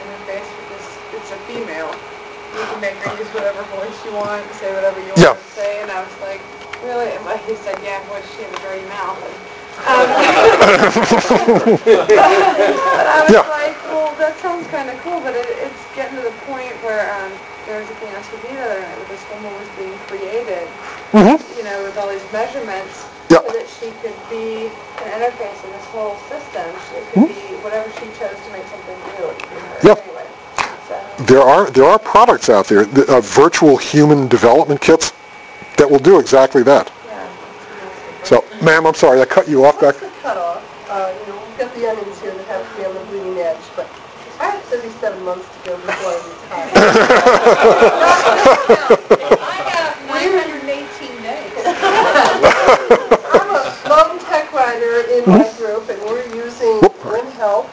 interface with this, it's a female. You can make her use whatever voice you want, say whatever you Yeah. want to say, and I was like, really? And but he said, yeah, boy, she has a dirty mouth. And, um, But I was Yeah. like, well, that sounds kind of cool, but it, it's getting to the point where, um, there was a thing on TV the other night where this woman was being created, hmm you know, with all these measurements, Yeah. so that she could be an interface in this whole system. It could be whatever she chose to make something new. It could be her Yep. anyway. So, There are there are products out there, th- uh, virtual human development kits, that will do exactly that. Yeah. Ma'am, I'm sorry, I cut you off back. What's the cutoff? Uh, you know, we've got the onions here that have to be on the bleeding edge, but I have 37 months to go before I retire. I got 918 days. I'm a lone tech writer in my group, and we're using WinHelp.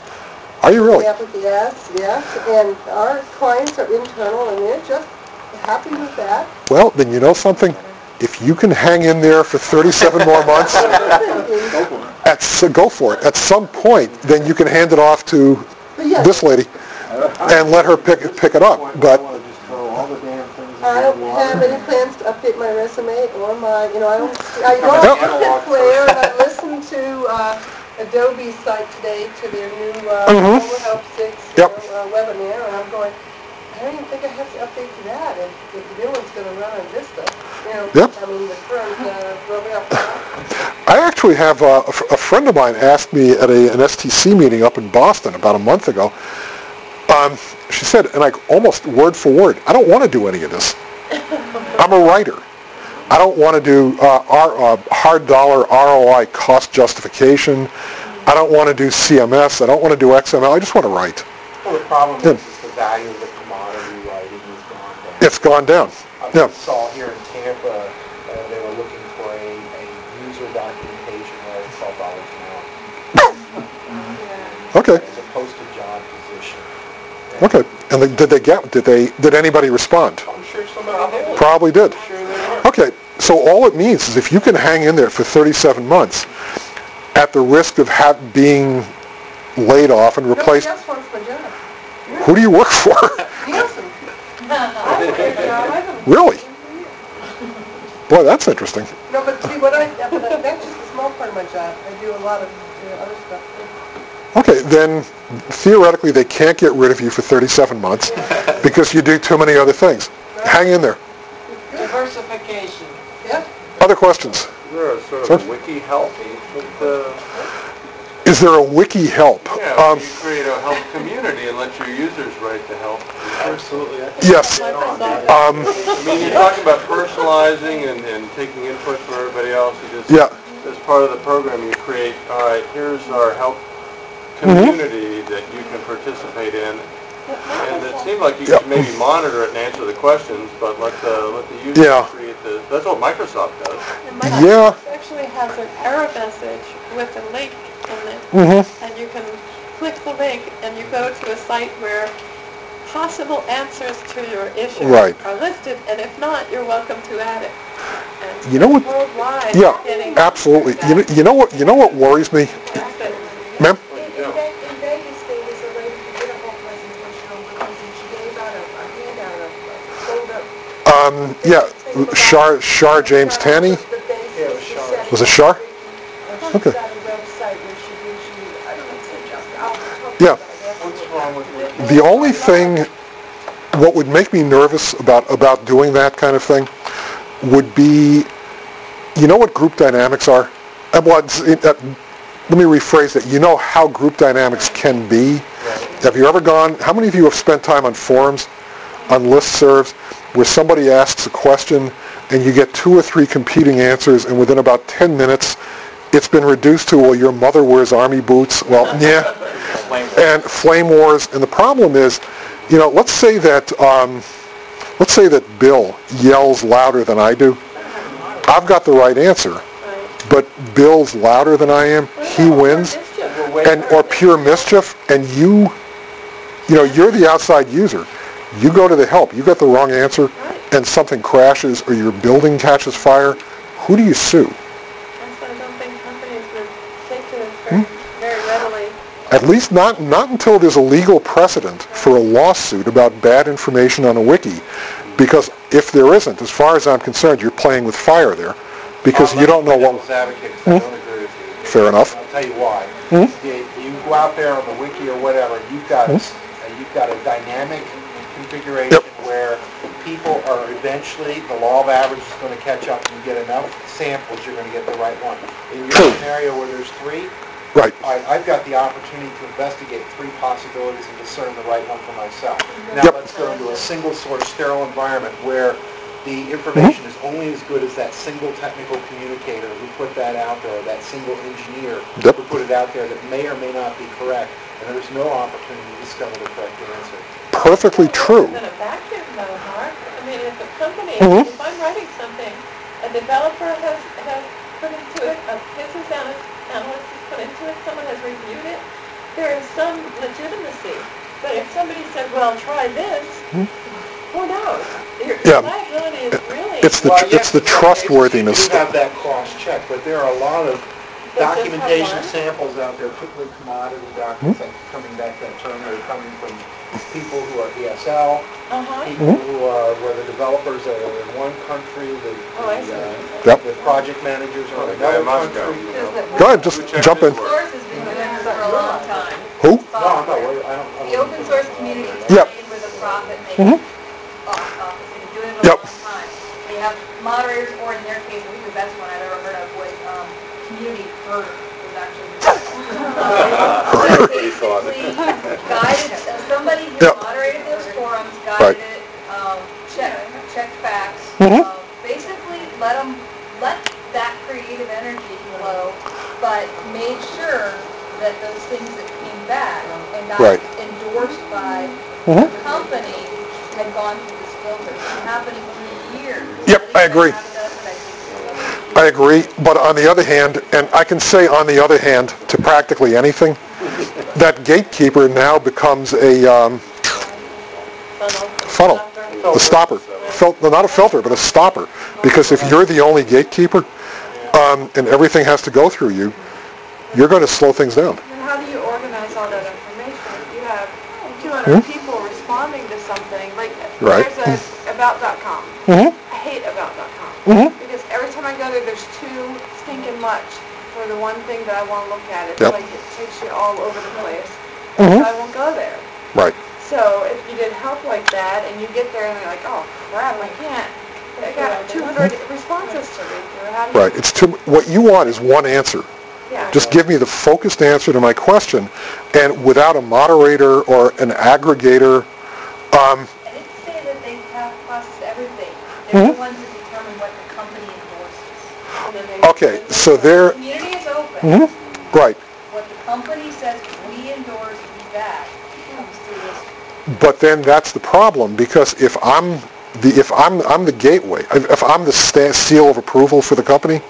Are you really? App with the S, yes, and our clients are internal, and they're just happy with that. Well, then you know something? If you can hang in there for 37 more months, at, go for it. At some point, then you can hand it off to this lady and let her pick, pick it up. But, I want to just throw all the damn things in I the don't have any plans to update my resume or my, you know, I don't, I Yep. on Kid Player I listen to uh, Adobe's site today to their new uh, Mhm. Help 6 Yep. know, uh, webinar, and I'm going, I don't even think I have to update to that if, if the new one's going to run on Vista. You know, Yep. I mean, the current uh, Robot. I actually have a, a, f- a friend of mine asked me at a, an STC meeting up in Boston about a month ago. Um, she said, and like almost word for word, I don't want to do any of this. I'm a writer. I don't want to do uh, R, uh, hard dollar ROI cost justification. I don't want to do CMS. I don't want to do XML. I just want to write. Well, the problem Yeah. is, is the value of the commodity writing has gone down. It's gone down. I Yeah. saw here in Tampa, uh, they were looking for a, a user Okay. It's a posted job position. Okay. And they- did they get, did they, did anybody respond? I'm sure somebody did. Probably did. Sure they are. Okay, so all it means is if you can hang in there for 37 months at the risk of ha- being laid off and replaced, else wants my job. who do you work for? Really? Boy, that's interesting. No, but see, what I, but I- that's just a small part of my job. I do a lot of, you know, other stuff. Too. Okay, then theoretically they can't get rid of you for 37 months because you do too many other things. Hang in there. Diversification. Yeah? Other questions? Is there a sort Sure. of wiki help with the, Is there a wiki help? yeah, Um, you create a help community and let your users write the help. Absolutely. yes. Um, I mean, you're talking about personalizing and, and taking input from everybody else. You just, Yeah. as part of the program, you create, all right, here's our help Mm-hmm. community that you can participate in. And it seemed like you Yep. could maybe monitor it and answer the questions, but let the, let the users Yeah. create the, that's what Microsoft does. And Microsoft Yeah. actually has an error message with a link in it. mhm. And you can click the link and you go to a site where possible answers to your issue Right. are listed. And if not, you're welcome to add it. And You know what- Worldwide. Yeah, absolutely. You know, you know what, you know what worries me? access. Ma'am? In in Ve- in Vegas, there was a lady who did a whole presentation on wikis, and she gave out a a handout of, uh, fold up. Um, yeah, Char, Shar James Tanny? The basics, she said Was it Char? Okay. got a website where she gives you, I don't know, it's just, I'll talk Yeah. about it afterwards. What's wrong with Wiki? The only thing, what would make me nervous about, about doing that kind of thing would be, you know what group dynamics are? Uh, well, it- uh, let me rephrase that. You know how group dynamics can be? Have you ever gone, how many of you have spent time on forums, on listservs, where somebody asks a question and you get two or three competing answers and within about 10 minutes it's been reduced to, well, your mother wears army boots. Well, yeah. And flame wars. And the problem is, you know, let's say that, um, let's say that Bill yells louder than I do. I've got the right answer. But Bill's louder than I am. He wins. And, or pure mischief. And you, you know, you're the outside user. You go to the help. You got the wrong answer and something crashes or your building catches fire. Who do you sue? That's why I don't think companies would take to it very, very readily. At least not, not until there's a legal precedent for a lawsuit about bad information on a wiki. Because if there isn't, as far as I'm concerned, you're playing with fire there. Because you don't know what... Devil's advocate, 'cause I don't agree with you. Fair enough. I'll tell you why. Hmm? You, you go out there on the wiki or whatever, you've got, a s- uh, you've got a dynamic configuration Yep. where people are eventually, the law of averages is going to catch up. And you get enough samples, you're going to get the right one. In your scenario where there's three, Right. I, I've got the opportunity to investigate three possibilities and discern the right one for myself. Mm-hmm. Now, Yep. let's go into a single source sterile environment where the information is only as good as that single technical communicator who put that out there, that single engineer Yep. who put it out there that may or may not be correct, and there's no opportunity to discover the correct answer. Perfectly true. In a vacuum though, Mark. I mean, if a company, Mhm. if I'm writing something, a developer has, has put into it, a business analyst, analyst has put into it, someone has reviewed it, there is some legitimacy. But if somebody said, well, try this, who knows? Your Yeah. liability is really. It's the, Well, it's yes, the in some trustworthiness You have that cross-check, but there are a lot of Does this have documentation samples out there, particularly commodity documents, like coming back to that term, or coming from people who are ESL, Uh-huh. people who are, where the developers are in one country, the, Oh, I see. the, uh, Yep. the project managers are in the guy another in Moscow. country. you know. Go ahead, just jump in. Source has been doing this for a long time. Who? No, I'm not worried, I don't. I The don't- open source community Yep. started with a profit-making office, and doing it a Yep. long time. They have moderators, or in their case, I think the best one I've ever heard of was, um, community herder, was actually. So Basically, guided, somebody who Yep. moderated those forums, Right. guided it, um, checked, checked facts. Mhm. um, Basically, let them, let that creative energy flow, but made sure that those things that came back and got Right. endorsed by Mhm. the company had gone through this filter. It's been happening for years. Yep, I agree. think that does it, I think I agree, but on the other hand, and I can say on the other hand to practically anything, that gatekeeper now becomes a um, funnel, a stopper. Fil- no, not a filter, but a stopper. Because if you're the only gatekeeper um, and everything has to go through you, you're going to slow things down. And how do you organize all that information? If you have 200 people responding to something, like Right. there's a about.com. Mhm. I hate about.com Mhm. Because every time I go there, there's too stinking much for the one thing that I want to look at. It's Yep. like it takes you all over the place. Mhm. So I won't go there. Right. So if you did help like that and you get there and they're like, oh crap, I can't. I got 200 responses to read through. How do? Right. It's too, what you want is one answer. Yeah. Just give me the focused answer to my question, and without a moderator or an aggregator. Um, I didn't say that they have process everything. They're Mhm. the ones that determine what the company endorses. And then they- okay, so there. The community is open. Mhm. Right. What the company says, we endorse, we back, comes through this. But then that's the problem because if I'm the if I'm I'm the gateway, if if I'm the sta- seal of approval for the company,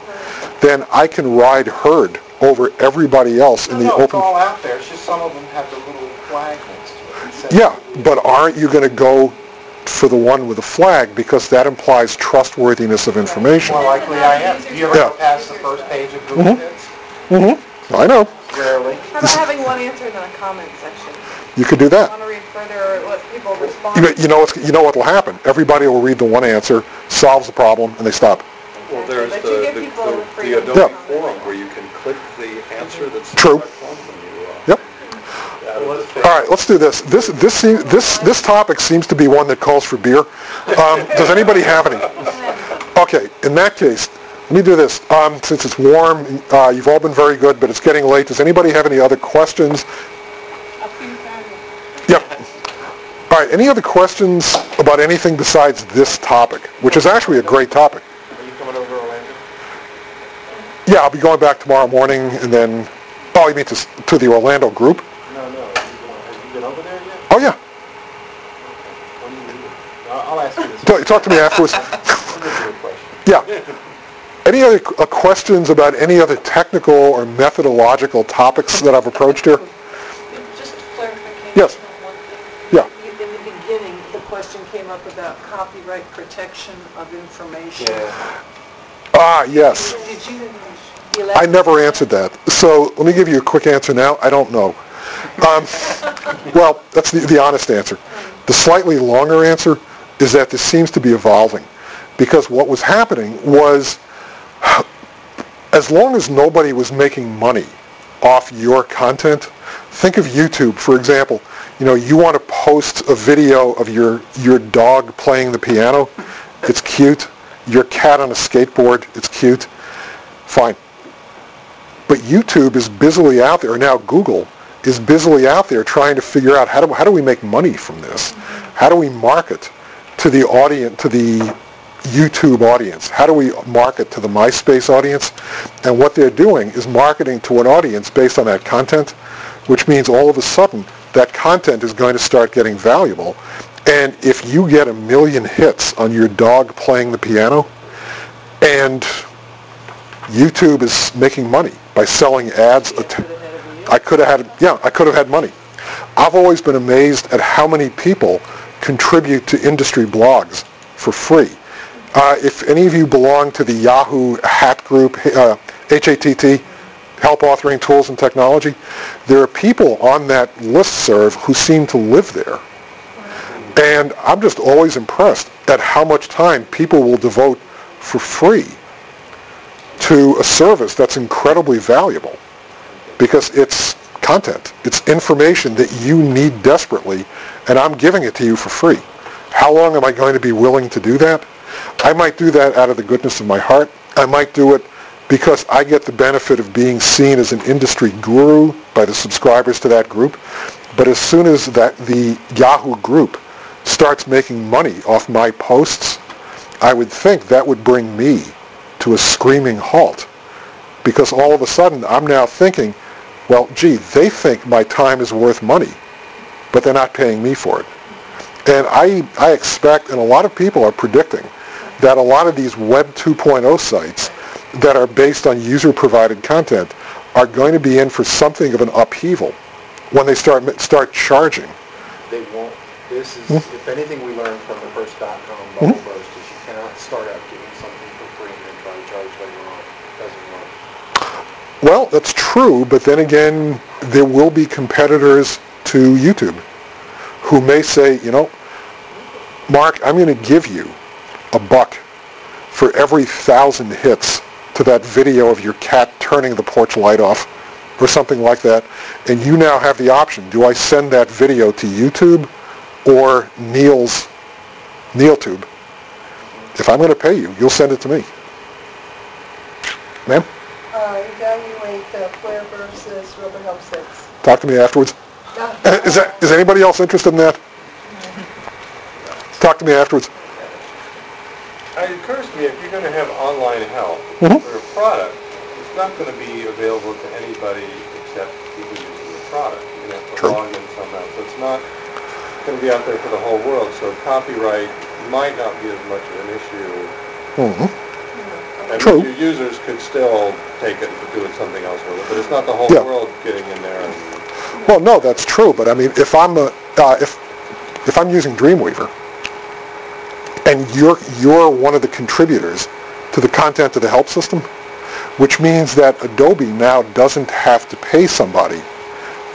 then I can ride herd over everybody else in the No, it's open. all out there, it's just some of them have the little flag next to it. It Yeah, but aren't you going to go for the one with the flag because that implies trustworthiness of information? More likely I am. Do you ever Yeah. go past the first page of Google mm-hmm. Hits? Mm-hmm. I know. Rarely. How about having one answer in the comment section? You could do that. I that. want to read further what people respond. You know, you know what's you know what will happen. Everybody will read the one answer, solves the problem, and they stop. Well, there's But the, the- people the, the the freedom to Adobe comment. forum where you can click the answer that's True. from you. uh, Yep. All right, let's do this. This this seems, this this topic seems to be one that calls for beer. Um, does anybody have any? Okay, in that case, let me do this. Um, since it's warm, uh, you've all been very good, but it's getting late. Does anybody have any other questions? Yep. All right, any other questions about anything besides this topic, which is actually a great topic? Are you coming over to Orlando? Yeah, I'll be going back tomorrow morning, and then, oh, you mean to, to the Orlando group? No, no. Have you been- have you been over there yet? Oh, yeah. When do you leave? I'll I'll ask you this. Talk, talk to me afterwards. This is a question. Yeah. Any other uh, questions about any other technical or methodological topics that I've approached here? Just clarification Yes. on one thing. Yeah. In the beginning, the question came up about copyright protection of information. Yeah. Ah, yes. Did you I never answered that. So let me give you a quick answer now. I don't know. Um, well, that's the, the honest answer. The slightly longer answer is that this seems to be evolving because what was happening was as long as nobody was making money off your content, think of YouTube, for example. You know, you want to post a video of your, your dog playing the piano. It's cute. Your cat on a skateboard. It's cute. Fine. But YouTube is busily out there, now Google is busily out there trying to figure out how do, how do we make money from this? How do we market to the audience, to the YouTube audience? How do we market to the MySpace audience? And what they're doing is marketing to an audience based on that content, which means all of a sudden that content is going to start getting valuable. And if you get a million hits on your dog playing the piano, and YouTube is making money by selling ads. att- I could have had, yeah, I could have had money. I've always been amazed at how many people contribute to industry blogs for free. Uh, if any of you belong to the Yahoo HAT group, uh, H-A-T-T, Help Authoring Tools and Technology, there are people on that listserv who seem to live there. And I'm just always impressed at how much time people will devote for free to a service that's incredibly valuable because it's content. It's information that you need desperately, and I'm giving it to you for free. How long am I going to be willing to do that? I might do that out of the goodness of my heart. I might do it because I get the benefit of being seen as an industry guru by the subscribers to that group. But as soon as that the Yahoo group starts making money off my posts, I would think that would bring me to a screaming halt. Because all of a sudden I'm now thinking, well, gee, they think my time is worth money, but they're not paying me for it. And I, I expect, and a lot of people are predicting, that a lot of these Web 2.0 sites that are based on user-provided content are going to be in for something of an upheaval when they start start charging. They won't, this is, Hmm? if anything we learned from the first dot-com Hmm? bubble burst is you cannot start out giving something for free and then try to charge later on. Doesn't work. Well, that's true, but then again, there will be competitors to YouTube who may say, you know, Mark, I'm going to give you a buck for every thousand hits to that video of your cat turning the porch light off or something like that. And you now have the option. Do I send that video to YouTube or Neil's NeilTube? If I'm going to pay you, you'll send it to me. Ma'am, Uh, evaluate uh, Flare versus RoboHelp Six. talk to me afterwards. Uh, Is that, is anybody else interested in that? Talk to me afterwards. It occurs to me, if you're going to have online help Mhm. for a product, it's not going to be available to anybody except people using the product. You're going to have to True. log in somehow. So it's not going to be out there for the whole world. So copyright might not be as much of an issue. hmm And True. your users could still take it and do it something else with it, but it's not the whole Yeah. world getting in there. And, Well, no, that's true, but I mean, if I'm a, uh, if if I'm using Dreamweaver, and you're you're one of the contributors to the content of the help system, which means that Adobe now doesn't have to pay somebody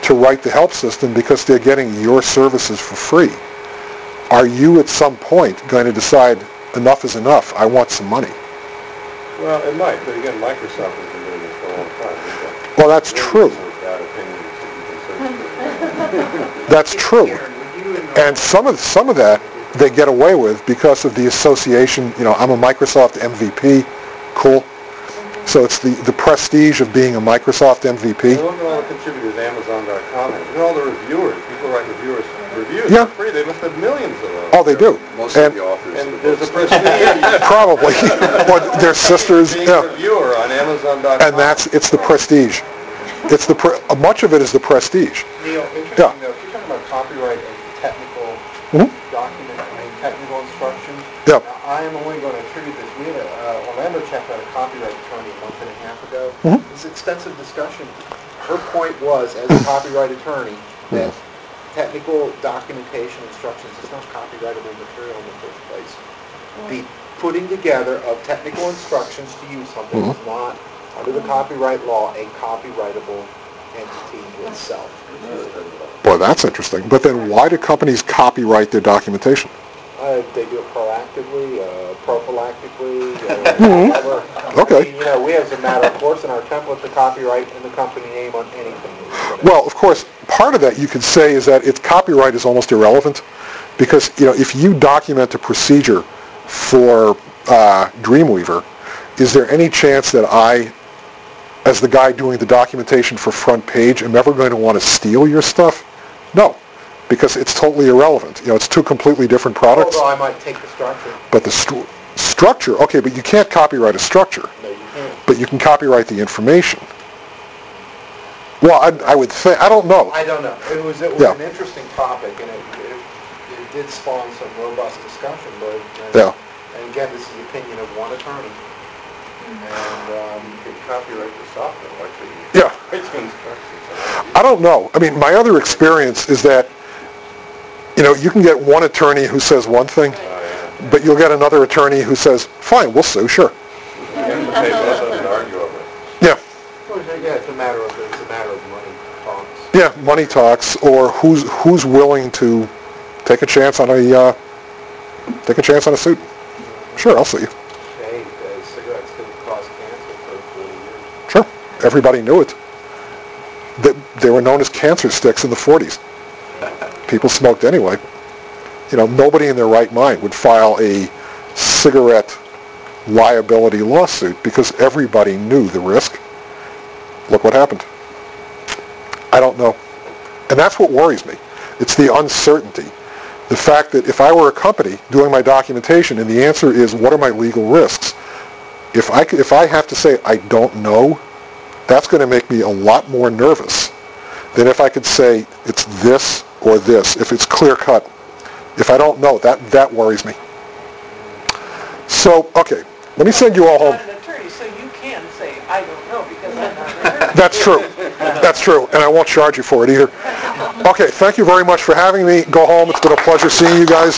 to write the help system because they're getting your services for free. Are you at some point going to decide enough is enough? I want some money. Well, it might, but again, Microsoft has been doing this for a long time. Well, that's true. millions of bad opinions that you can search. That's true. And some of some of that they get away with because of the association. You know, I'm a Microsoft MVP. Cool. So it's the, the prestige of being a Microsoft MVP. Look at all the contributors, Amazon.com, and look at all the reviewers. People write reviewers, reviews Yeah. for free. They must have millions of those. Oh, they do. Most of the authors And there's a books. prestige probably, or their sisters. being a Yeah. reviewer on Amazon.com. And that's it's the prestige. It's the pre, uh, much of it is the prestige. Neil, Yeah. interesting though, if you're talking about copyright and technical Mhm. document, I mean, technical instructions. Yeah. I am only going to attribute this, we had a, uh, Orlando checked out a copyright attorney a month and a half ago. Mhm. It was extensive discussion. Her point was, as a copyright attorney, that technical documentation instructions is not copyrightable material in the first place. The putting together of technical instructions to use something is not, under the copyright law, a copyrightable entity to itself. Boy, that's interesting. But then why do companies copyright their documentation? Uh, they do it proactively, uh, prophylactically, uh, whatever. Okay. I mean, You know, we as a matter of course in our template the copyright and the company name on anything. Well, of course, part of that you could say is that its copyright is almost irrelevant because, you know, if you document a procedure for uh, Dreamweaver, is there any chance that I, as the guy doing the documentation for FrontPage, am ever going to want to steal your stuff? No, because it's totally irrelevant. You know, it's two completely different products. Although I might take the structure, But the stru- structure, okay, but you can't copyright a structure, no, you can't. but you can copyright the information. Well, I, I would think, I don't know. I don't know. It was, it was Yeah. an interesting topic and it, it, it did spawn some robust discussion, but, Yeah. and again, this is the opinion of one attorney. And, um, You can copyright the software, like the Yeah. the instructions. I don't know. I mean, my other experience is that, you know, you can get one attorney who says one thing, Oh, but you'll get another attorney who says, fine, we'll sue, sure. And the paper doesn't argue over it. Yeah, well, yeah, it's a matter of, it's a matter of money talks. Yeah, money talks, or who's, who's willing to take a chance on a, uh, take a chance on a suit. Sure, I'll sue you. Hey, uh, cigarettes didn't cause cancer for 40 years. Sure. Everybody knew it. They, they were known as cancer sticks in the 40s. People smoked anyway. You know, nobody in their right mind would file a cigarette liability lawsuit because everybody knew the risk. Look what happened. I don't know. And that's what worries me. It's the uncertainty. The fact that if I were a company doing my documentation and the answer is what are my legal risks, if I, if I have to say I don't know, that's going to make me a lot more nervous than if I could say it's this or this, if it's clear cut. If I don't know, that, that worries me. So, okay, let me send you all home. not an attorney, so you can say, I don't know, because I'm not an attorney. That's true. That's true, and I won't charge you for it either. Okay, thank you very much for having me. Go home. It's been a pleasure seeing you guys.